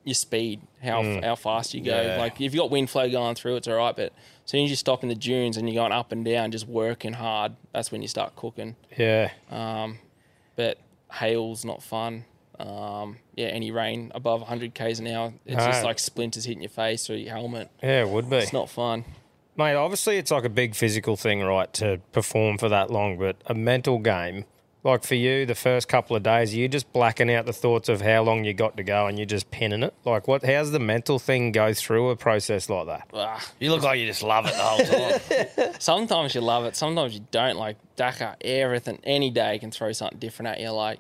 your speed, how how fast you go. Yeah. Like if you've got wind flow going through, it's all right. But as soon as you stop in the dunes and you're going up and down, just working hard, that's when you start cooking. Yeah. Um, But hail's not fun. Um, yeah, any rain above 100 k's an hour, it's just like splinters hitting your face or your helmet. Yeah, it would be. It's not fun. Mate, obviously it's like a big physical thing, right, to perform for that long, but a mental game. Like for you, the first couple of days, you just blacking out the thoughts of how long you got to go and you're just pinning it. Like, what? How's the mental thing go through a process like that? Ah, You look like you just love it the whole time. sometimes you love it, sometimes you don't. Like Dakar, everything, any day can throw something different at you. Like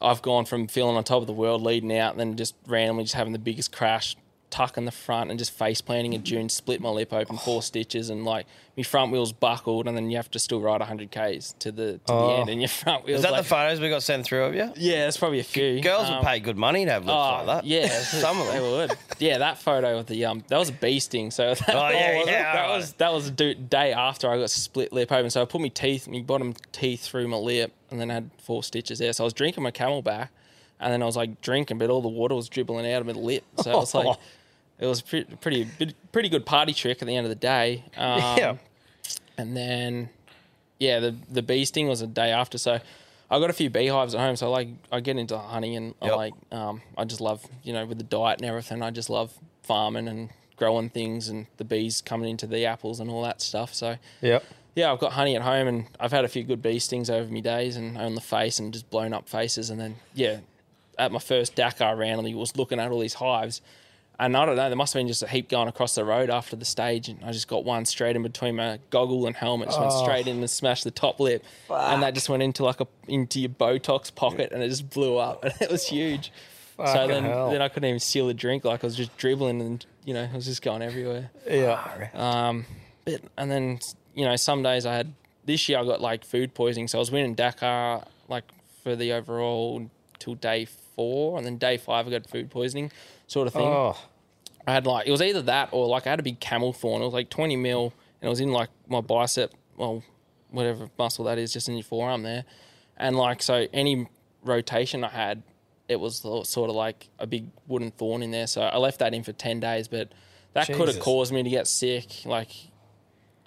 I've gone from feeling on top of the world leading out, and then just randomly just having the biggest crash, tuck in the front, and just face planting in June, split my lip open, four stitches, and like my front wheels buckled, and then you have to still ride 100 k's to the to Oh. the end, and your front wheels. Is that like, the photos we got sent through of you? Yeah, it's probably a few. Girls Um, would pay good money to have looks Oh, like that. yeah, some of they them. would. Yeah, that photo of the um, that was a bee sting. So that, Oh, yeah, was- yeah, that was that was the day after I got split lip open. So I put my teeth, my bottom teeth through my lip, and then I had four stitches there. So I was drinking my CamelBak, and then I was like drinking, but all the water was dribbling out of my lip. So I was like, it was pretty pretty pretty good party trick at the end of the day. Um, yeah. and then yeah, the the bee sting was a day after. So I got a few beehives at home. So like I get into honey and I like um, I just love you know with the diet and everything. I just love farming and growing things and the bees coming into the apples and all that stuff. So Yep. yeah, I've got honey at home and I've had a few good bee stings over my days and on the face and just blown up faces. And then yeah, at my first Dakar randomly was looking at all these hives. And I don't know, there must have been just a heap going across the road after the stage, and I just got one straight in between my goggle and helmet, just went straight in and smashed the top lip, and that just went into like a into your Botox pocket, and it just blew up, and it was huge. so Fucking then, hell. then I couldn't even seal a drink, like I was just dribbling, and you know, I was just going everywhere. Yeah. Um, but and then you know, some days I had this year I got like food poisoning, so I was winning Dakar like for the overall till day four, and then day five I got food poisoning, sort of thing. Oh, I had like it was either that or like I had a big camel thorn. It was like twenty mil, and it was in like my bicep, well, whatever muscle that is, just in your forearm there, and like so any rotation I had, it was sort of like a big wooden thorn in there. So I left that in for ten days, but that could have caused me to get sick, like,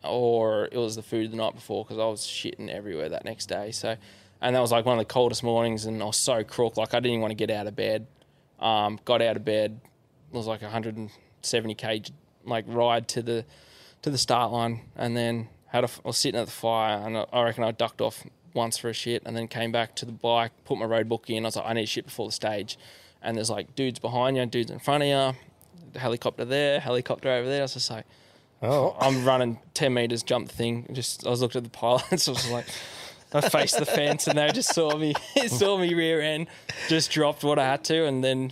or it was the food the night before because I was shitting everywhere that next day. So, and that was like one of the coldest mornings, and I was so crook, like I didn't even want to get out of bed. Um, got out of bed, it was like 170k like ride to the to the start line, and then had a, I was sitting at the fire, and I, I reckon I ducked off once for a shit, and then came back to the bike, put my road book in. I was like, I need shit before the stage, and there's like dudes behind you, dudes in front of you, the helicopter there, helicopter over there. I was just like, oh. I'm running 10 meters, jump thing. Just I was looking at the pilots. I was like, I faced the fence, and they just saw me, saw me rear end, just dropped what I had to, and then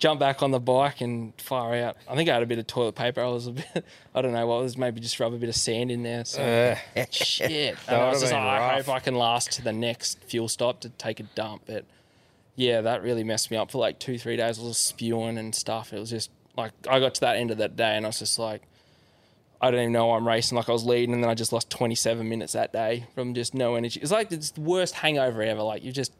jumped back on the bike and fire out. I think I had a bit of toilet paper. I was a bit, I don't know what it was. Maybe just rub a bit of sand in there. So Uh, shit. I was just like, I hope I can last to the next fuel stop to take a dump. But yeah, that really messed me up for like two, three days. I was spewing and stuff. It was just like I got to that end of that day and I was just like, I don't even know why I'm racing. Like I was leading and then I just lost 27 minutes that day from just no energy. It's like it's the worst hangover ever. Like you just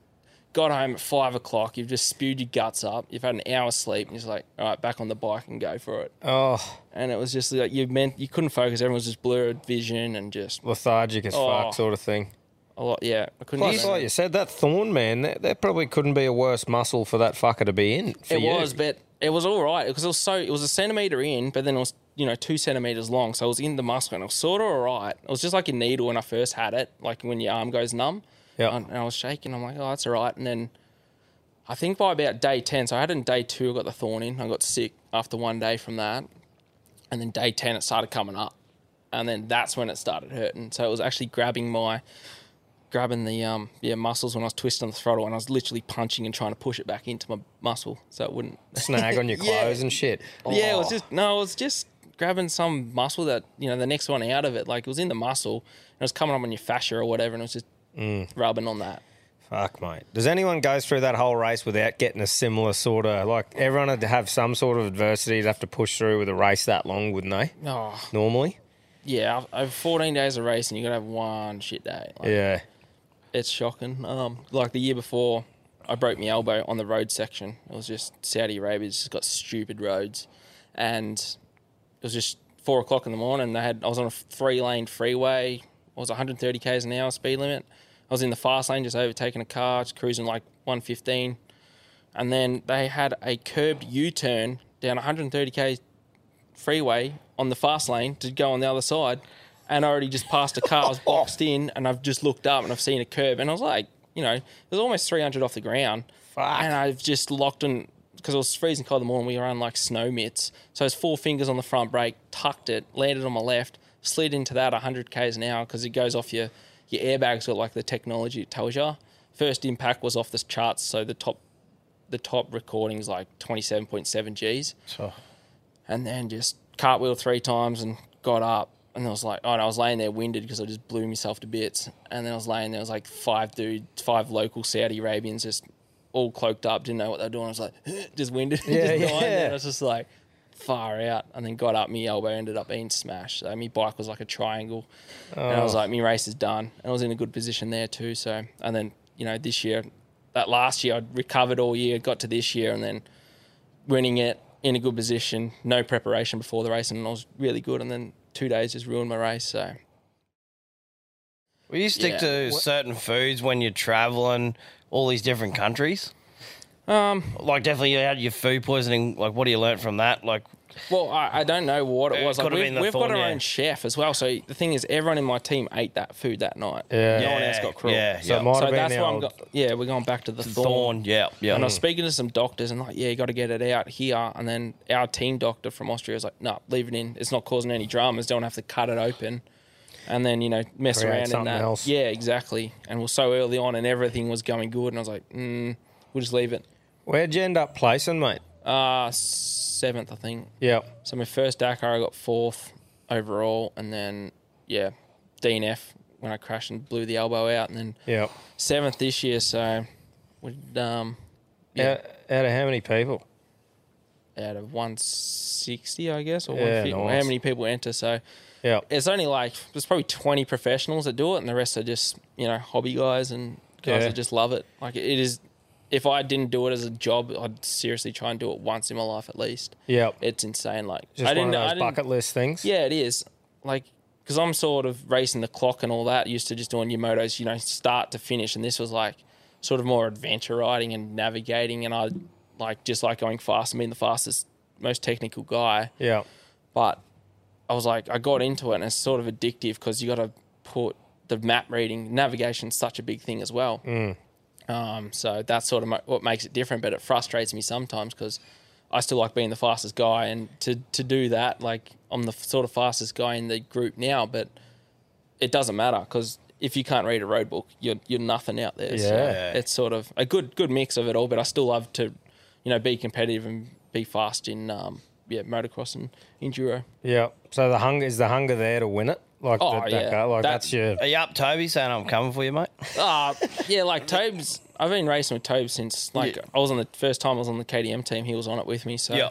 got home at five o'clock, you've just spewed your guts up, you've had an hour's sleep, and you're just like, all right, back on the bike and go for it. oh, And it was just like you meant you couldn't focus. Everyone was just blurred vision and just lethargic as Oh. fuck, sort of thing. a lot. Yeah, I couldn't. Plus, like you said, that thorn, man, that, that probably couldn't be a worse muscle for that fucker to be in. For It you. was, but it was all right because it was so it was a centimeter in, but then it was you know two centimeters long, so it was in the muscle and it was sort of all right. It was just like a needle when I first had it, like when your arm goes numb. Yeah. And, and I was shaking. I'm like, oh, that's all right. And then I think by about day ten, so I had in day two, I got the thorn in. I got sick after one day from that, and then day ten it started coming up, and then that's when it started hurting. So it was actually grabbing my grabbing the um yeah muscles when I was twisting the throttle, and I was literally punching and trying to push it back into my muscle so it wouldn't Snag on your Yeah. clothes and shit. Yeah, it was Oh. just no, it was just grabbing some muscle that you know the next one out of it. Like it was in the muscle, and it was coming up on your fascia or whatever, and it was just Mm. rubbing on that. Fuck, mate. Does anyone go through that whole race without getting a similar sort of like everyone had to have some sort of adversity to have to push through with a race that long, wouldn't they? Oh Normally, yeah, over 14 days of racing, you gotta have one shit day. Like, yeah. it's shocking. Um, like the year before, I broke my elbow on the road section. It was just Saudi Arabia's just got stupid roads, and it was just four o'clock in the morning. They had I was on a three lane freeway. I was 130 k's an hour speed limit. I was in the fast lane, just overtaking a car, just cruising like 115, and then they had a curbed U turn down 130 k freeway on the fast lane to go on the other side, and I already just passed a car. I was boxed in, and I've just looked up and I've seen a curb, and I was like, you know, it was almost 300 off the ground, Fuck. and I've just locked in because it was freezing cold in the morning. We were on like snow mitts, so it's four fingers on the front brake, tucked it, landed on my left, slid into that 100 k's an hour because it goes off your your airbags got like the technology it tells you. First impact was off the charts, so the top the top recording is like 27.7 Gs So, and then just cartwheel three times and got up. And I was like, oh, and I was laying there winded because I just blew myself to bits. And then I was laying there, was like five dudes, five local Saudi Arabians just all cloaked up, didn't know what they were doing. I was like, just winded, Yeah, just yeah. And I was just like, far out. And then got up, my elbow ended up being smashed. So my bike was like a triangle. And I was Oh. like, my race is done. And I was in a good position there too. So, and then, you know, this year, that last year, I'd recovered all year, got to this year, and then winning it in a good position, no preparation before the race, and I was really good. And then two days just ruined my race. So will you stick Yeah. to certain foods when you're traveling all these different countries? Um, Like, definitely, you had your food poisoning. Like, what do you learn from that? Like, well, I, I don't know what it was. Like, could've we've been got our yeah. own chef as well. So the thing is, everyone in my team ate that food that night. Yeah. no one else got cruel. Yeah, So yeah. it might So that's why I'm go- yeah, we're going back to the thorn. Thorn, yeah, yeah. And I was speaking to some doctors and like, yeah, you got to get it out here. And then our team doctor from Austria was like, no, leave it in. It's not causing any dramas. Don't have to cut it open. And then, you know, mess Create around in that. else. Yeah, exactly. And we're so early on and everything was going good. And I was like, mm, we'll just leave it. Where'd you end up placing, mate? Uh, seventh, I think. Yeah. So my first Dakar, I got fourth overall. And then, yeah, DNF when I crashed and blew the elbow out. And then Yeah. seventh this year. So, we'd, um, Yeah. Out, out of how many people? out of 160, I guess, or Yeah, nice. how many people enter. So Yeah. it's only like there's probably 20 professionals that do it, and the rest are just you know hobby guys and guys Yeah. that just love it. Like it is. If I didn't do it as a job, I'd seriously try and do it once in my life at least. Yeah. It's insane. Like Just I didn't. of I didn't bucket list things. yeah, it is. Like, because I'm sort of racing the clock and all that, used to just doing your motos, you know, start to finish. And this was like sort of more adventure riding and navigating. And I like just like going fast and being the fastest, most technical guy. Yeah. But I was like, I got into it and it's sort of addictive because you got to put the map reading, navigation, such a big thing as well. Mm. Um, so that's sort of ma- what makes it different, but it frustrates me sometimes because I still like being the fastest guy, and to to do that, like I'm the sort of fastest guy in the group now, but it doesn't matter because if you can't read a road book, you're you're nothing out there. So Yeah. it's sort of a good good mix of it all, but I still love to, you know, be competitive and be fast in um, yeah motocross and enduro. Yeah. So the hunger is the hunger there to win it. Like Oh, the yeah. Dakar, like That- that's your Are you up, Toby, saying I'm coming for you, mate? Ah, yeah, like Tobes. I've been racing with Tobes since like Yeah. I was on the first time I was on the KTM team. He was on it with me, so Yeah.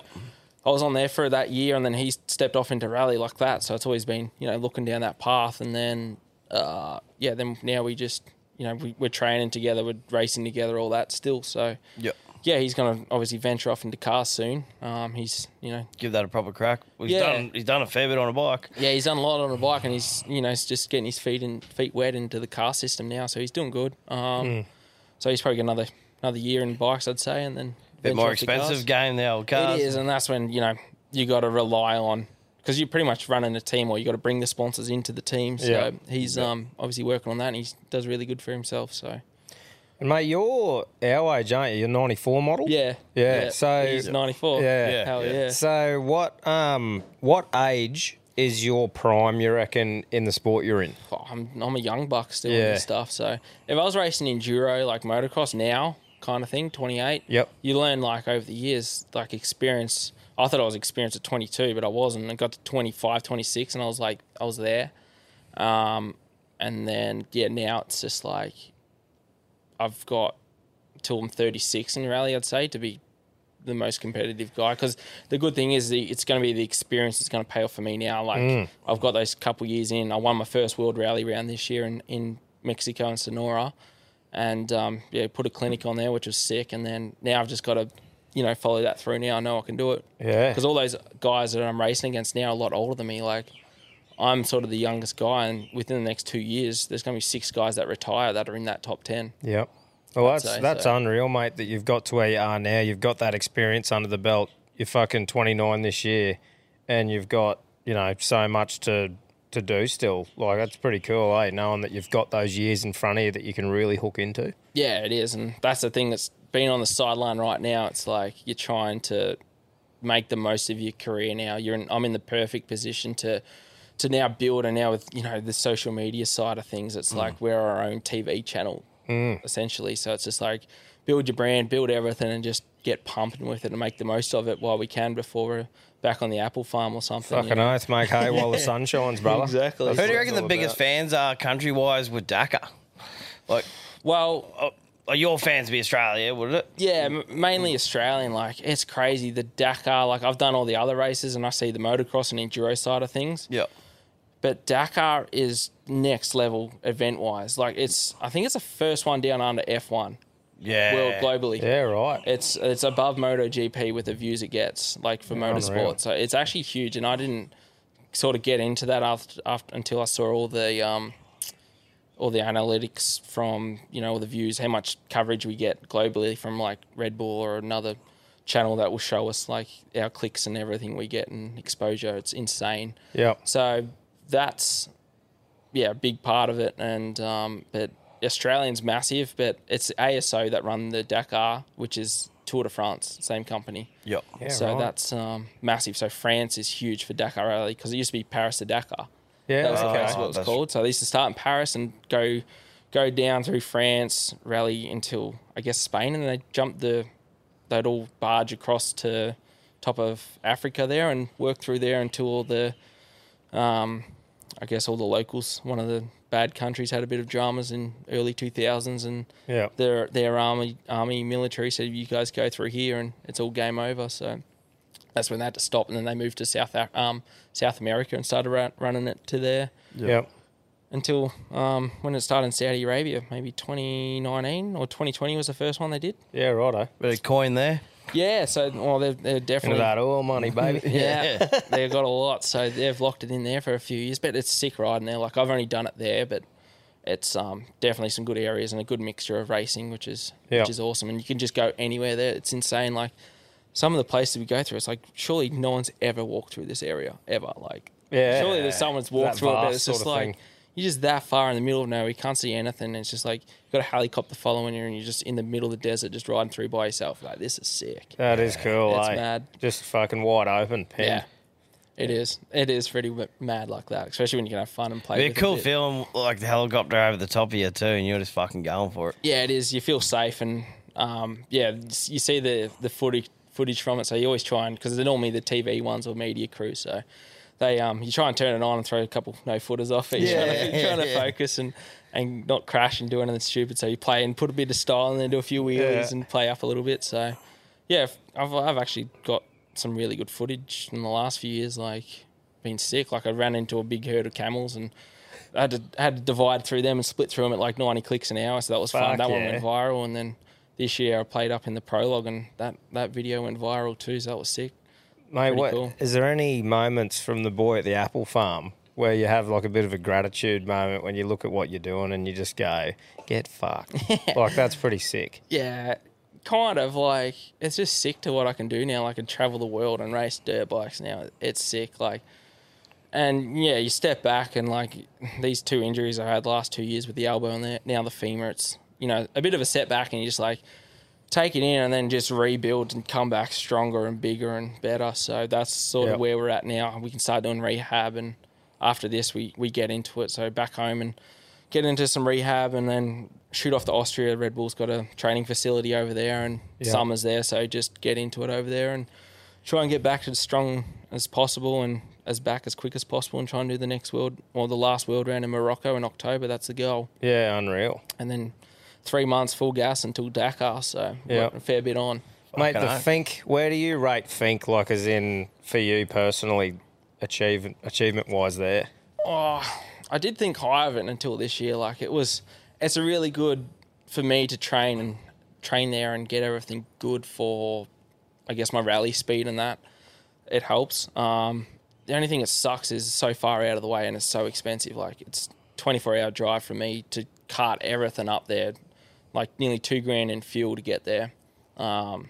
I was on there for that year, and then he stepped off into rally like that. So it's always been you know looking down that path, and then uh, yeah, then now we just you know we, we're training together, we're racing together, all that still. So Yep. Yeah, he's gonna obviously venture off into cars soon. Um, he's you know Give that a proper crack. Well, he's Yeah. done. He's done a fair bit on a bike. yeah, he's done a lot on a bike, and he's you know he's just getting his feet in feet wet into the car system now. So he's doing good. Um, so he's probably got another another year in bikes, I'd say, and then Bit more off cars. expensive game, the old cars. It is, and that's when you know you got to rely on because you're pretty much running a team, or you got to bring the sponsors into the team. So Yeah. he's um, obviously working on that, and he does really good for himself. So and mate, you're our age, aren't you? You're 94 model. yeah, Yeah, so- he's 94. Yeah. Yeah. hell yeah. yeah. So what um what age is your prime? You reckon in the sport you're in? Oh, I'm I'm a young buck still Yeah. and this stuff. So if I was racing enduro like motocross now, kind of thing, 28. Yep. You learn like over the years, like experience. I thought I was experienced at 22, but I wasn't. I got to 25, 26, and I was like, I was there. Um, and then yeah, now it's just like I've got till I'm 36 in rally. I'd say to be the most competitive guy because the good thing is the, it's going to be the experience that's going to pay off for me now. Like I've got those couple years in. I won my first world rally round this year in, in Mexico and Sonora, and um, yeah, put a clinic on there, which was sick. And then now I've just got to, you know, follow that through. Now I know I can do it. Yeah. Because all those guys that I'm racing against now are a lot older than me. Like I'm sort of the youngest guy, and within the next two years, there's going to be six guys that retire that are in that top ten. Yep. Well, I'd that's say that's so. unreal, mate. That you've got to where you are now. You've got that experience under the belt. You're fucking 29 this year, and you've got you know so much to to do still. Like that's pretty cool, eh? Knowing that you've got those years in front of you that you can really hook into. Yeah, it is, and that's the thing that's been on the sideline right now. It's like you're trying to make the most of your career now. You're in, I'm in the perfect position to to now build, and now with you know the social media side of things, it's like we're our own TV channel essentially. So it's just like build your brand, build everything, and just get pumping with it and make the most of it while we can before we're back on the apple farm or something. you Fucking know? oath, make hay while the sun shines, brother. Exactly. That's Who do you reckon the biggest about. fans are country wise with Dakar? Like, Well, uh, uh, your fans be Australia, would it? Yeah, m- mainly Australian. Like it's crazy. The Dakar. Like I've done all the other races, and I see the motocross and enduro side of things. Yeah. But Dakar is next level event wise. Like it's. I think it's the first one down under F one Yeah. world globally. Yeah, right. It's it's above MotoGP with the views it gets, like for unreal. motorsport. So it's actually huge, and I didn't sort of get into that after, after until I saw all the um, all the analytics from you know all the views, how much coverage we get globally from like Red Bull or another channel that will show us like our clicks and everything we get and exposure. It's insane. Yep. So that's yeah, a big part of it. And um, but Australian's massive, but it's ASO that run the Dakar, which is Tour de France, same company. Yep. Yeah, so right. that's um, massive. So France is huge for Dakar Rally because it used to be Paris to Dakar. Yeah, That was the okay. festival it was That's- called. So they used to start in Paris and go go down through France, rally until I guess Spain, and then they jumped the they'd all barge across to top of Africa there and work through there until all the um, I guess all the locals, one of the bad countries had a bit of dramas in early 2000s and Yeah. their their army army military said you guys go through here and it's all game over so that's when they had to stop and then they moved to South um, South America and started ra- running it to there Yep. until um, when it started in Saudi Arabia maybe 2019 or 2020 was the first one they did Yeah, righto. Bit of coin there. Yeah so well they're, they're definitely that oil money, baby. yeah, they've got a lot, so they've locked it in there for a few years. But it's sick riding there. Like I've only done it there, but it's um, definitely some good areas and a good mixture of racing, which is Yeah. which is awesome. And you can just go anywhere there. It's insane. Like some of the places we go through, it's like surely no one's ever walked through this area ever. Like Yeah. surely there's someone's walked That through it, but it's just like thing. you're just that far in the middle of nowhere. You can't see anything. It's just like got a helicopter following you, and you're just in the middle of the desert, just riding through by yourself. Like this is sick. That is cool, It's eh? mad. Just fucking wide open, pen. Yeah. It is. It is pretty mad like that, especially when you can have fun and play. Be a with it cool bit. feeling like the helicopter over the top of you too, and you're just fucking going for it. Yeah, it is. You feel safe, and um, yeah, you see the the footage footage from it. So you always try and because they're normally the TV ones or media crew. So they um, you try and turn it on and throw a couple no footers off it. You're trying to, Yeah. trying to focus and and not crash and do anything stupid. So you play and put a bit of style and then do a few wheelies Yeah. and play up a little bit. So yeah, I've I've actually got some really good footage in the last few years. Like been sick. Like I ran into a big herd of camels and. I had to had to divide through them and split through them at like 90 clicks an hour, so that was fun. Fuck That one went viral, and then this year I played up in the prologue, and that, that video went viral too. So that was sick. Mate, Pretty what, cool. is there any moments from the boy at the apple farm where you have like a bit of a gratitude moment when you look at what you're doing and you just go, get fucked? like, that's pretty sick. Yeah, kind of like it's just sick to what I can do now. I can travel the world and race dirt bikes now. It's sick. Like, and yeah, you step back and like these two injuries I had last two years with the elbow and the, now the femur. It's you know a bit of a setback, and you're just like, take it in and then just rebuild and come back stronger and bigger and better. So that's sort Yep. of where we're at now. We can start doing rehab, and after this, we we get into it. So back home and get into some rehab, and then shoot off to Austria. Red Bull's got a training facility over there, and Yeah. summer's there. So just get into it over there and try and get back as strong as possible and as back as quick as possible, and try and do the next world or the last world round in Morocco in October. That's the goal Yeah, unreal. and then three months full gas until Dakar. So Yeah. a fair bit on. Mate, the Fucking. Finke, where do you rate Finke, like as in for you personally, achievement achievement wise there? Oh, I did think high of it until this year. Like it was, it's a really good for me to train and train there and get everything good for, I guess my rally speed and that. It helps. Um, the only thing that sucks is so far out of the way and it's so expensive. Like it's 24 hour drive for me to cart everything up there, like nearly two grand in fuel to get there. Um,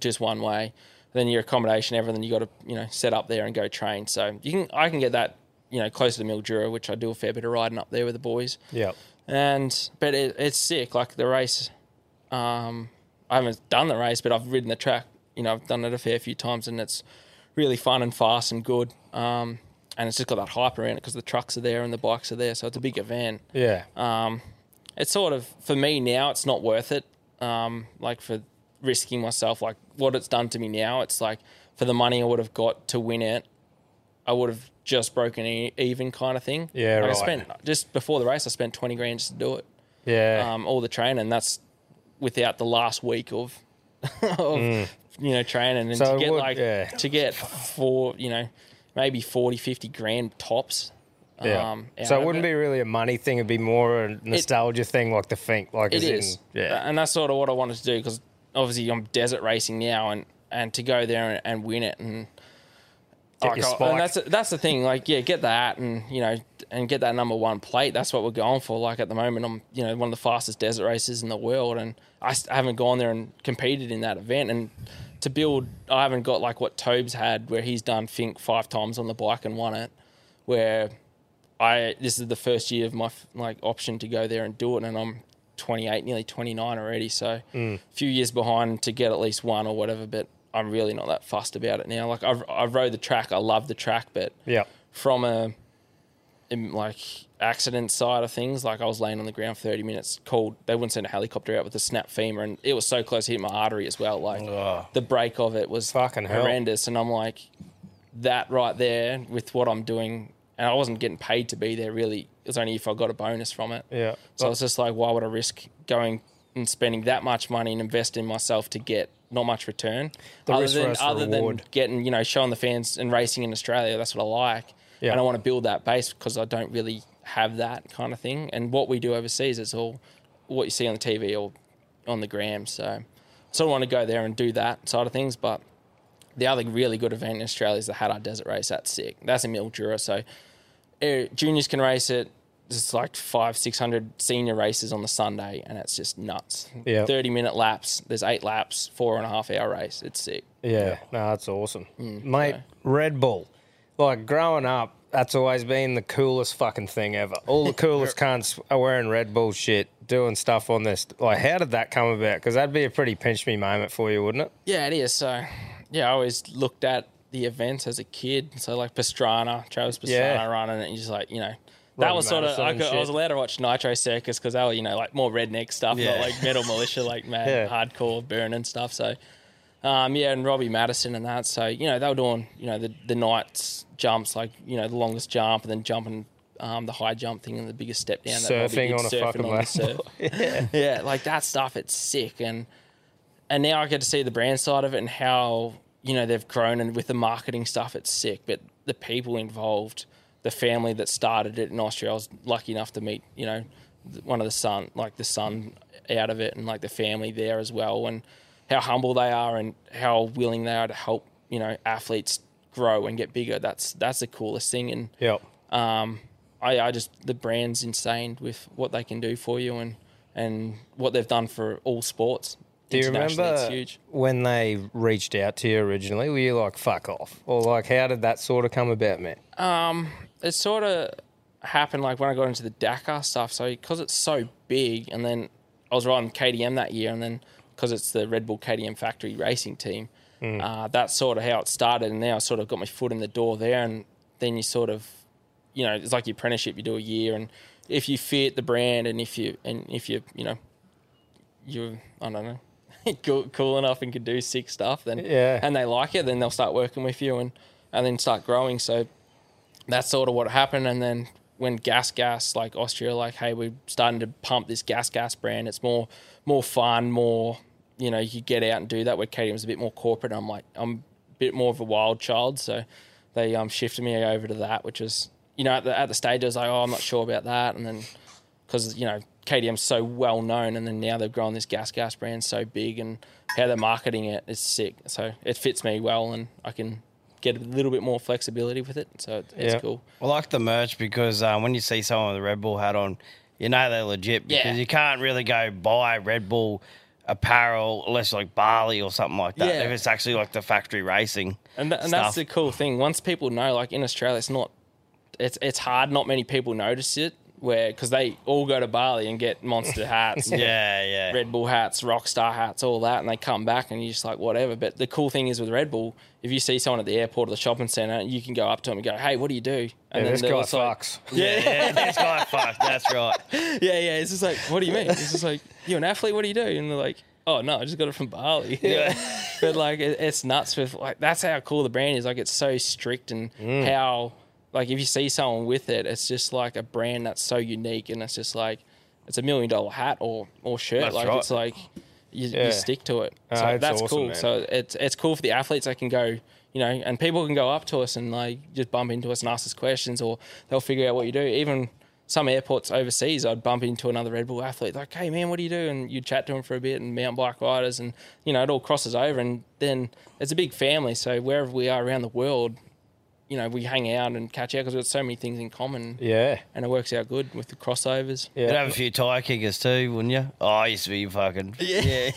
just one way. Then your accommodation, everything you got to you know set up there and go train. So you can I can get that you know closer to Mildura, which I do a fair bit of riding up there with the boys. Yeah. And but it, it's sick. Like the race, um, I haven't done the race, but I've ridden the track. You know, I've done it a fair few times, and it's really fun and fast and good. Um, and it's just got that hype around it because the trucks are there and the bikes are there, so it's a big event Yeah. um, it's sort of for me now it's not worth it um, like for risking myself like what it's done to me now it's like for the money i would have got to win it i would have just broken even kind of thing Yeah, like right. i spent just before the race i spent 20 grand just to do it yeah. um, all the training that's without the last week of, of you know training and Mm. So to it get would- like yeah. to get four you know maybe 40 50 grand tops yeah. um, so it wouldn't be really a money thing; it'd be more a nostalgia thing, like the Finke, like It is, in, yeah. and that's sort of what I wanted to do because obviously I'm desert racing now, and and to go there and, and win it, and like, I- oh, and that's that's the thing. Like, yeah, get that, and you know, and get that number one plate. That's what we're going for. Like at the moment, I'm you know one of the fastest desert racers in the world, and I I haven't gone there and competed in that event, and to build, I haven't got like what Tobes had, where he's done Finke five times on the bike and won it, where I this is the first year of my like option to go there and do it, and I'm 28, nearly 29 already. So Mm. a few years behind to get at least one or whatever. But I'm really not that fussed about it now. Like I've I've rode the track, I love the track, but yeah. from a like accident side of things, like I was laying on the ground for 30 minutes, called they wouldn't send a helicopter out with a snap femur, and it was so close to hit my artery as well. Like Ugh. the break of it was Fucking hell. horrendous, and I'm like that right there with what I'm doing, and I wasn't getting paid to be there. Really, it was only if I got a bonus from it. Yeah. So it's just like, why would I risk going and spending that much money and invest in myself to get not much return? The other than other reward. than getting, you know, showing the fans and racing in Australia. That's what I like. Yeah. And I want to build that base because I don't really have that kind of thing. And what we do overseas is all what you see on the TV or on the gram. So I sort of want to go there and do that side of things. But the other really good event in Australia is the Hattah Desert Race. That's sick. That's in Mildura. So juniors can race it. It's like five, six hundred senior races on the Sunday, and it's just nuts. Yeah. thirty minute laps. There's eight laps, four and a half hour race. It's sick. Yeah, no, that's awesome, Mm, mate. Red Bull, like growing up, that's always been the coolest fucking thing ever. All the coolest cunts are wearing Red Bull shit, doing stuff on this. Like, how did that come about? Because that'd be a pretty pinch me moment for you, wouldn't it? Yeah, it is. So, yeah, I always looked at the events as a kid. So, like Pastrana, Travis Pastrana Yeah. running it, and just like, you know, that Robbie was sort of, I, could, I was allowed to watch Nitro Circus because they were, you know, like more redneck stuff, Yeah. not like Metal Mulisha, like mad, Yeah. hardcore burning stuff. So, um, yeah, and Robbie Maddison and that. So, you know, they were doing, you know, the, the nights jumps, like, you know, the longest jump and then jumping um, the high jump thing and the biggest step down. that Surfing on a fucking on surf. yeah. yeah, like that stuff. It's sick, and and now I get to see the brand side of it and how you know they've grown and with the marketing stuff, it's sick. But the people involved, the family that started it in Austria, I was lucky enough to meet you know one of the son, like the son out of it, and like the family there as well, and how humble they are and how willing they are to help you know athletes grow and get bigger. That's that's the coolest thing, and Yep. um, I, I just the brand's insane with what they can do for you and and what they've done for all sports. Do you remember when they reached out to you originally? Were you like, fuck off? Or like, how did that sort of come about, man? Um, it sort of happened like when I got into the Dakar stuff. So because it's so big, and then I was riding KTM that year, and then because it's the Red Bull KTM factory racing team. Hmm. Uh, that's sort of how it started, and now I sort of got my foot in the door there, and then you sort of, you know, it's like your apprenticeship. You do a year, and if you fit the brand, and if you and if you you know, you're I don't know. Cool, cool enough and can do sick stuff, then Yeah. and they like it, then they'll start working with you and and then start growing. So that's sort of what happened. And then when Gas Gas, like Austria, like, hey, we're starting to pump this Gas Gas brand. It's more more fun, more you know, you get out and do that. Where KTM's a bit more corporate. I'm like, I'm a bit more of a wild child, so they um shifted me over to that, which was you know at the at the stage I was like, oh, I'm not sure about that, and then because you know KTM's so well known, and then now they've grown this Gas Gas brand so big, and how they're marketing it is sick. So it fits me well, and I can get a little bit more flexibility with it. So it's Yeah. cool. I like the merch because um, when you see someone with a Red Bull hat on, you know they're legit because Yeah. you can't really go buy Red Bull apparel unless like Bali or something like that. Yeah. If it's actually like the factory racing. And, tha- and that's the cool thing. Once people know, like in Australia, it's not, it's it's hard. Not many people notice it, where because they all go to Bali and get Monster hats, Yeah, yeah. Red Bull hats, Rockstar hats, all that, and they come back and you're just like whatever. But the cool thing is with Red Bull, if you see someone at the airport or the shopping centre, you can go up to them and go, "Hey, what do you do?" And Yeah, this guy just like- fucks. Yeah, yeah, this guy fucked. That's right. yeah, yeah. It's just like, what do you mean? It's just like, you're an athlete. What do you do? And they're like, oh no, I just got it from Bali. Yeah. but like, it, it's nuts with like that's how cool the brand is. Like, it's so strict and Mm. how like if you see someone with it, it's just like a brand that's so unique and it's just like it's a million dollar hat or or shirt. That's like right. it's like you, Yeah. you stick to it. Ah, So it's that's awesome, cool. man. So it's it's cool for the athletes. They can go. You know, and people can go up to us and like just bump into us and ask us questions, or they'll figure out what you do. Even some airports overseas, I'd bump into another Red Bull athlete, like, "Hey man, what do you do?" And you'd chat to them for a bit, and mountain bike riders, and you know, it all crosses over, and then it's a big family. So wherever we are around the world, you know, we hang out and catch out because we've got so many things in common, Yeah. and it works out good with the crossovers. Yeah. You'd have a few tire kickers too, wouldn't you? Oh, I used to be fucking yeah,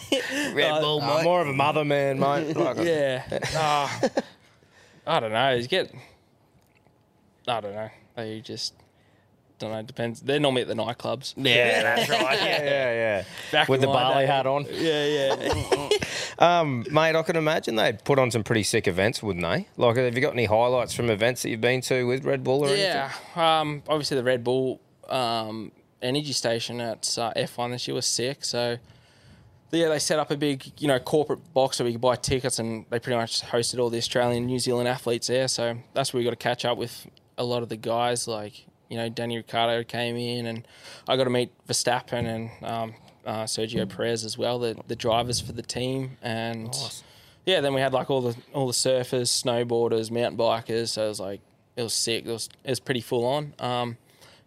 Red Bull, Uh, mate. more of a mother man, mate. Like, Yeah. Ah, I don't know. You get. I don't know. They just. Don't know. Depends. They're normally at the nightclubs. Yeah, that's right. yeah, Yeah. yeah, yeah. Back With the my Bali day. hat on. Yeah, yeah. Um, mate, I can imagine they'd put on some pretty sick events, wouldn't they? Like, have you got any highlights from events that you've been to with Red Bull or anything? yeah. Um, obviously, the Red Bull um, energy station at uh, F1 this year was sick. So, yeah, they set up a big, you know, corporate box where we could buy tickets, and they pretty much hosted all the Australian, New Zealand athletes there. So that's where we got to catch up with a lot of the guys. Like, you know, Danny Ricciardo came in, and I got to meet Verstappen and um, uh, Sergio Perez as well, the the drivers for the team, and yeah, then we had like all the all the surfers, snowboarders, mountain bikers. So it was like it was sick. It was it was pretty full on. Um,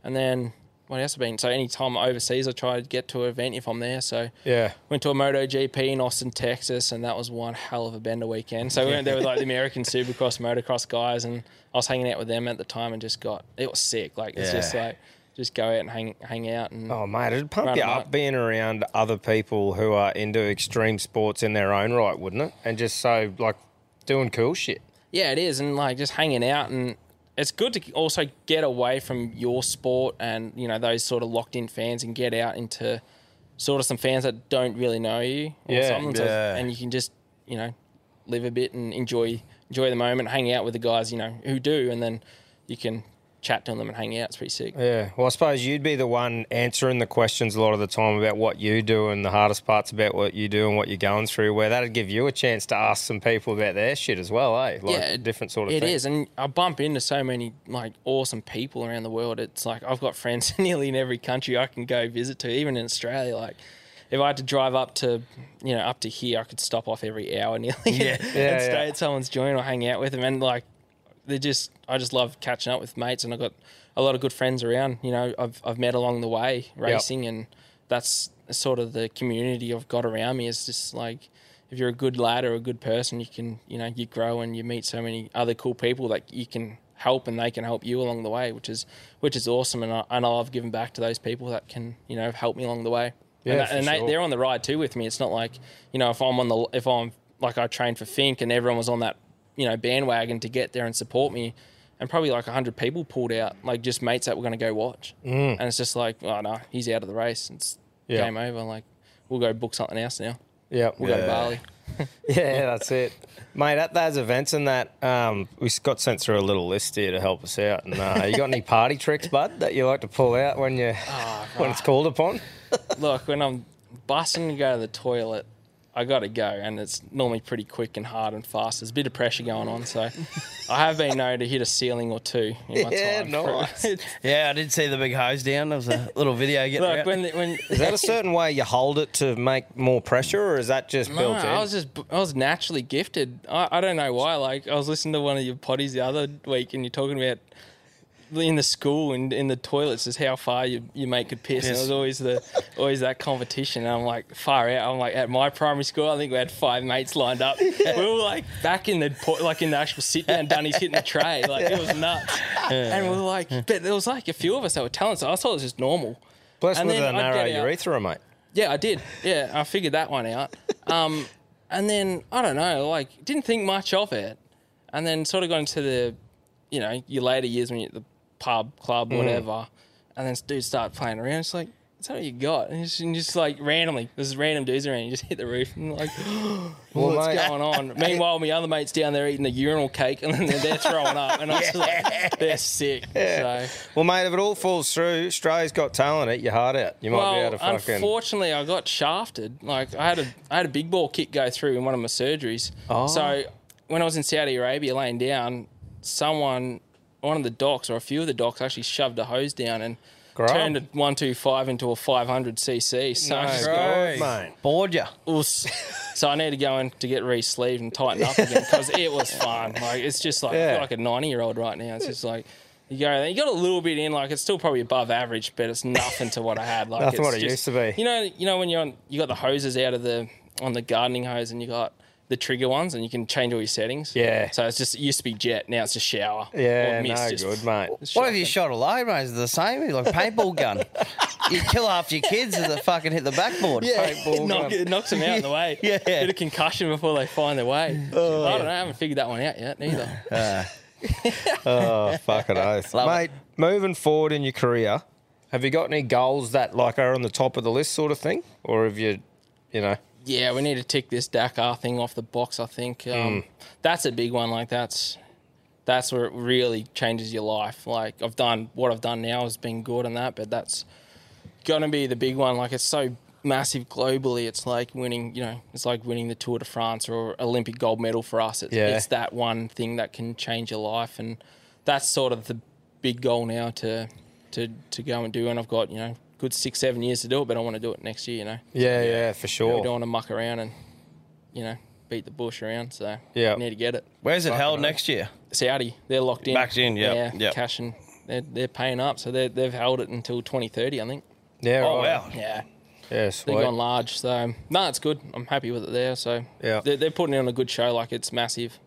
and then what else have been? So anytime I'm overseas, I try to get to an event if I'm there. So Yeah. went to a MotoGP in Austin, Texas, and that was one hell of a bender weekend. So we went there with like the American Supercross, motocross guys, and I was hanging out with them at the time and just got it was sick. Like it's just like just go out and hang hang out and Oh, mate, it'd pump you up. being around other people who are into extreme sports in their own right, wouldn't it? And just so, like, doing cool shit. Yeah, it is, and like just hanging out, and it's good to also get away from your sport and you know those sort of locked in fans and get out into sort of some fans that don't really know you or Yeah, yeah. and you can just you know live a bit and enjoy enjoy the moment, hang out with the guys you know who do, and then you can chat to them and hang out. It's pretty sick. Yeah. Well, I suppose you'd be the one answering the questions a lot of the time about what you do and the hardest parts about what you do and what you're going through, where that'd give you a chance to ask some people about their shit as well, eh? Like, Yeah, different sort of It thing. is, and I bump into so many like awesome people around the world. It's like I've got friends nearly in every country I can go visit to, even in Australia. Like if I had to drive up to, you know, up to here, I could stop off every hour nearly, Yeah. and Yeah, stay yeah. at someone's joint or hang out with them. And like they just, I just love catching up with mates, and I've got a lot of good friends around. You know, I've I've met along the way racing, and that's sort of the community I've got around me. Is just like if you're a good lad or a good person, you can you know you grow and you meet so many other cool people that you can help and they can help you along the way, which is which is awesome. And I, and I love giving back to those people that can you know help me along the way. Yeah, and, that- and they, sure. they're on the ride too with me. It's not like you know if I'm on the if I'm like I trained for Finke and everyone was on that you know bandwagon to get there and support me. And probably like hundred people pulled out, like just mates that were going to go watch, mm. and it's just like, oh no, he's out of the race. It's Yeah. game over. Like we'll go book something else now. Yeah, We'll go to Bali. Yeah, that's it, mate. At those events and that, um, we got sent through a little list here to help us out. And uh, you got any party tricks, bud, that you like to pull out when you when it's called upon? Look, when I'm busting to go to the toilet, I got to go, and it's normally pretty quick and hard and fast. There's a bit of pressure going on, so I have been known to hit a ceiling or two in my Yeah, time. nice. Yeah, I did see the big hose down. There was a little video getting Look, out. when when Is that a certain way you hold it to make more pressure, or is that just No, built in? I was just I was naturally gifted. I, I don't know why. Like I was listening to one of your potties the other week, and you're talking about in the school and in the toilets is how far you, you make it piss. And it was always the always that competition. And I'm like far out. I'm like at my primary school, I think we had five mates lined up. we were like back in the po- like in the actual sit down, Dunny's hitting the tray. Like it was nuts. And we were like, but there was like a few of us that were talented. So I thought it was just normal. Blessed and with then a narrow urethra, mate. Yeah, I did. Yeah, I figured that one out. Um, and then I don't know, like didn't think much of it, and then sort of got into the, you know, your later years when you're at the pub, club, mm. whatever, and then dudes start playing around. It's like. Is that what you got? And just, and just like randomly, there's random dudes around. You just hit the roof and like, Well, what's mate- going on? Meanwhile, my other mates down there eating the urinal cake and then they're, they're throwing up, and I'm just like, they're sick. So Well, mate, if it all falls through, Australia's got talent. Eat your heart out. You might well, be able to fucking. unfortunately, I got shafted. Like I had a I had a big ball kick go through in one of my surgeries. Oh. So when I was in Saudi Arabia laying down, someone, one of the docks or a few of the docks actually shoved a hose down and Great. turned a one two five into a five hundred cc. So I No, just good, mate. Bored ya? Oof. So I need to go in to get re-sleeved and tighten up again because it was fun. Like it's just like I Yeah. like a ninety-year-old right now. It's just like you go there, you got a little bit in, like it's still probably above average, but it's nothing to what I had. Like Nothing it's what it just- used to be. You know, you know when you're on, you got the hoses out of the on the gardening hose, and you got the trigger ones, and you can change all your settings. Yeah. So it's just it used to be jet, now it's a shower. Yeah, Or mist, no just- good, mate. it's What if you shot a load, mate? It's the same. You're like a paintball gun. you kill half your kids as they fucking hit the backboard. Yeah. Paintball Knock, gun. it knocks them out in the way. Yeah. Bit of concussion before they find their way. Oh, I don't know. I haven't figured that one out yet, neither. Ah. Oh, fucking oath. Love mate, moving forward in your career, have you got any goals that like are on the top of the list sort of thing? Or have you, you know, Yeah, we need to tick this Dakar thing off the box. I think um, that's a big one. Like that's that's where it really changes your life. Like I've done what I've done now has been good and that, but that's gonna be the big one. Like it's so massive globally. It's like winning. You know, it's like winning the Tour de France or Olympic gold medal for us. It's, Yeah. it's that one thing that can change your life, and that's sort of the big goal now to to to go and do. And I've got you know good six seven years to do it, but I want to do it next year. You know. yeah, yeah, for sure We don't want to muck around and, you know, beat the bush around. So Yeah. we need to get it. Where's it held next year? Saudi, they're locked in. Backed in, yep, Yeah, yep. cashing. They're, they're paying up, so they're, they've held it until 2030, I think. Yeah, Oh, right. wow. Yeah, Yeah, sweet. they've gone large. So, no, it's good. I'm happy with it there. So, Yeah. they're, they're putting it on a good show. Like, it's massive.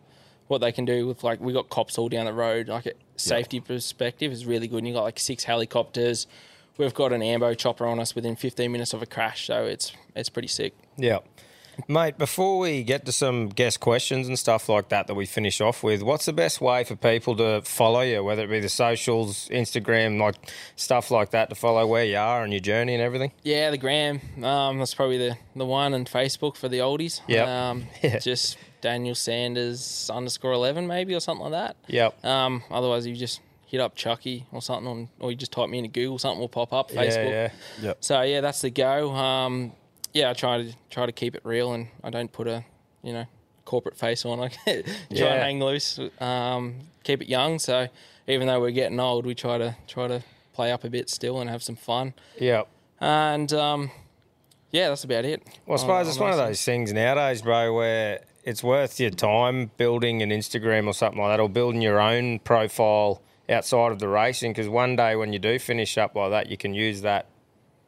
What they can do with, like, we got cops all down the road. Like, a safety perspective is really good. And you got, like, six helicopters. We've got an ambo chopper on us within 15 minutes of a crash. So, it's it's pretty sick. Yeah. Mate, before we get to some guest questions and stuff like that that we finish off with, what's the best way for people to follow you, whether it be the socials, Instagram, like stuff like that, to follow where you are and your journey and everything? Yeah, the gram. Um, that's probably the, the one, and Facebook for the oldies. Yep. Um, Yeah. Just Daniel Sanders underscore eleven maybe or something like that. Yep. Um, otherwise you just hit up Chucky or something, on, or you just type me into Google, something will pop up. Facebook. Yeah, yeah. Yep. So yeah, that's the go. Um, yeah, I try to try to keep it real, and I don't put a you know corporate face on. I try Yeah. and hang loose. Um, keep it young. So even though we're getting old, we try to try to play up a bit still and have some fun. Yeah. And um, yeah, that's about it. Well, I suppose On- it's on one of those those things nowadays, bro, where it's worth your time building an Instagram or something like that, or building your own profile outside of the racing. Because one day when you do finish up like that, you can use that,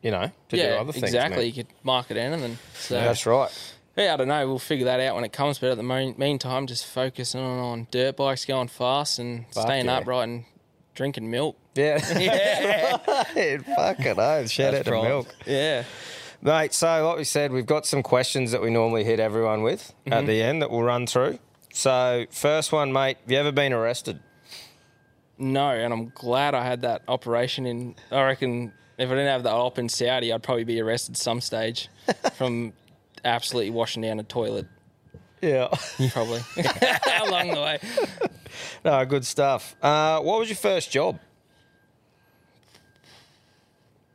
you know, to things. do other things. exactly. man. You could market anything. So That's right. yeah, I don't know. We'll figure that out when it comes. But at the mean- meantime, just focusing on, on dirt bikes, going fast, and Fuck staying yeah. upright and drinking milk. Yeah. yeah. Fucking oath. Shout That's out to. Milk. Yeah. Mate, so like we said, we've got some questions that we normally hit everyone with Mm-hmm. at the end that we'll run through. So, first one, mate, have you ever been arrested? No, and I'm glad I had that operation in. I reckon if I didn't have that op in Saudi, I'd probably be arrested some stage from absolutely washing down a toilet, Yeah. probably along the way. no, good stuff. Uh, what was your first job?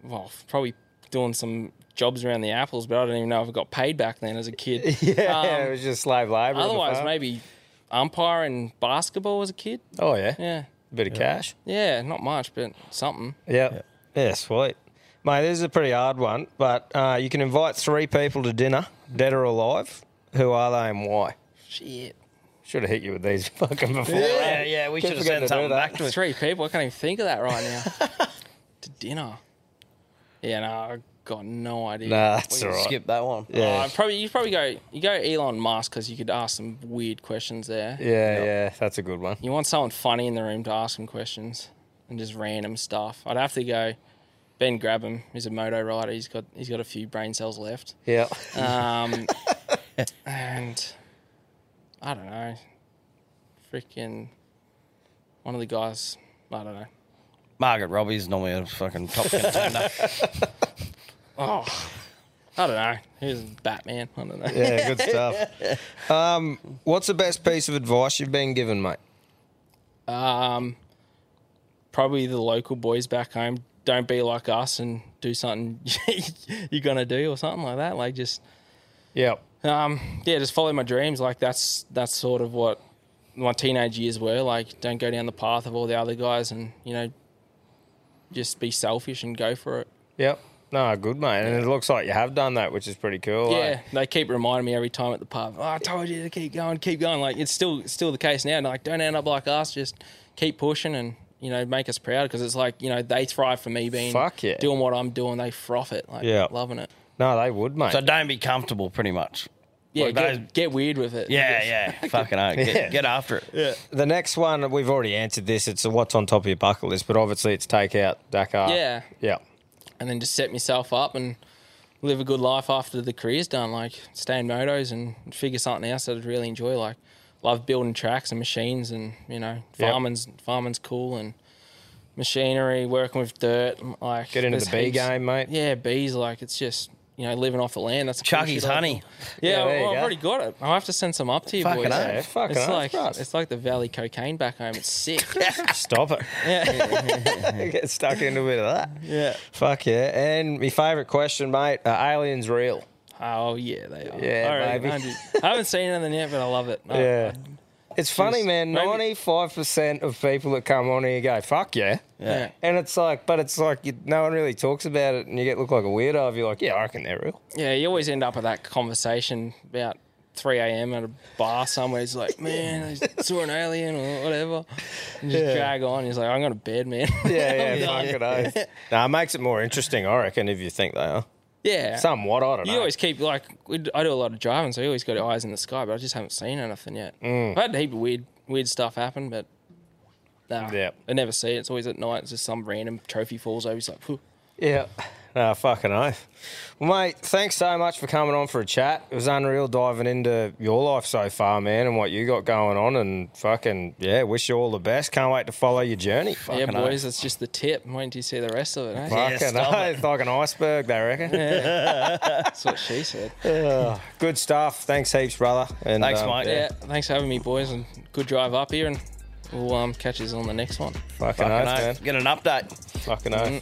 Well, probably doing some jobs around the apples, but I don't even know if I got paid back then as a kid. Yeah, Um, it was just slave the Otherwise, maybe umpire in basketball as a kid. Oh yeah, Yeah, bit of cash. yeah, not much, but something. Yeah. yeah, sweet. Mate, this is a pretty hard one, but uh, you can invite three people to dinner, dead or alive. Who are they and why? Shit. Should have hit you with these fucking before. Yeah, yeah, we should have forgetting sent something that. back to us. Three people. I can't even think of that right now. to dinner. Yeah, no, I got no idea. Nah, that's all right. Skip that one. Yeah. Uh, probably you probably go you go Elon Musk because you could ask some weird questions there. Yeah, yeah, that's a good one. You want someone funny in the room to ask him questions and just random stuff. I'd have to go Ben Grabham. He's a moto rider. He's got he's got a few brain cells left. Yeah. Um, and I don't know, freaking one of the guys. I don't know. Margaret Robbie's normally a fucking top contender. Oh, I don't know. He's Batman. I don't know. Yeah, good stuff. Um, what's the best piece of advice you've been given, mate? Um, probably the local boys back home. Don't be like us and do something you're gonna do or something like that. Like just Yeah. um, yeah, just follow my dreams. Like that's that's sort of what my teenage years were. Like don't go down the path of all the other guys, and you know, just be selfish and go for it. Yep. No, good, mate. And it looks like you have done that, which is pretty cool. eh? Yeah, they keep reminding me every time at the pub. Oh, I told you to keep going, keep going. Like it's still still the case now. Like don't end up like us. Just keep pushing and you know make us proud because it's like you know they thrive for me being Fuck yeah. doing what I'm doing. They froth it. Like Yeah. loving it. No, they would, mate. so don't be comfortable, pretty much. Yeah, Like get, those- get weird with it. Yeah, yeah. Fucking hell. Get, Yeah. get after it. Yeah. the next one, we've already answered this. It's a what's on top of your bucket list, but obviously it's take out Dakar. Yeah. Yeah. And then just set myself up and live a good life after the career's done. Like stay in motos and figure something else that I'd really enjoy. Like love building tracks and machines and you know Yep. farming's farming's cool and machinery, working with dirt. Like Get into the bee heaps- game, mate. Yeah, bees. Like it's just you know living off the land. That's cool Chucky's honey. Yeah, Yeah, well, I've go. already got it. I'll have to send some up to you Fucking boys. oath. Fucking it's oath, like it's like the valley cocaine back home. It's sick. Stop it. yeah, Get stuck into a bit of that. yeah. Fuck yeah. And my favourite question, mate are aliens real? Oh yeah, they are. Yeah, I. I haven't seen anything yet, but I love it. I- Yeah. It's funny, man. maybe- Ninety-five percent of people that come on here go, "Fuck yeah," Yeah. and it's like, but it's like you, no one really talks about it, and you get look like a weirdo. If you're like, "Yeah, I reckon they're real." Yeah, you always end up with that conversation about 3 a.m. at a bar somewhere. It's like, man, I saw an alien or whatever. And just Yeah. drag on. He's like, I'm going to bed, man. Yeah, yeah, fucking oath. Nah, it makes it more interesting, I reckon, if you think they are. Yeah. Somewhat, I don't know. You always keep, like, I do a lot of driving, so you always got your eyes in the sky, but I just haven't seen anything yet. Mm. I've had a heap of weird, weird stuff happen, but nah, Yeah. I never see it. It's always at night. It's just some random trophy falls over. It's like, Phew. Yeah. No, fucking oath. Well, mate, thanks so much for coming on for a chat. It was unreal diving into your life so far, man, and what you got going on. And fucking, yeah, wish you all the best. Can't wait to follow your journey. yeah, Fucking boys, it's just the tip. I'm waiting till you see the rest of it. Eh? Fucking stop oath. It's like an iceberg, they reckon. Yeah. That's what she said. Oh, good stuff. Thanks heaps, brother. And, Thanks, um, mate. Yeah, thanks for having me, boys, and good drive up here, and we'll um, catch you on the next one. Fucking, Fucking oath, oath. man. Get an update. Fucking oath. Mm.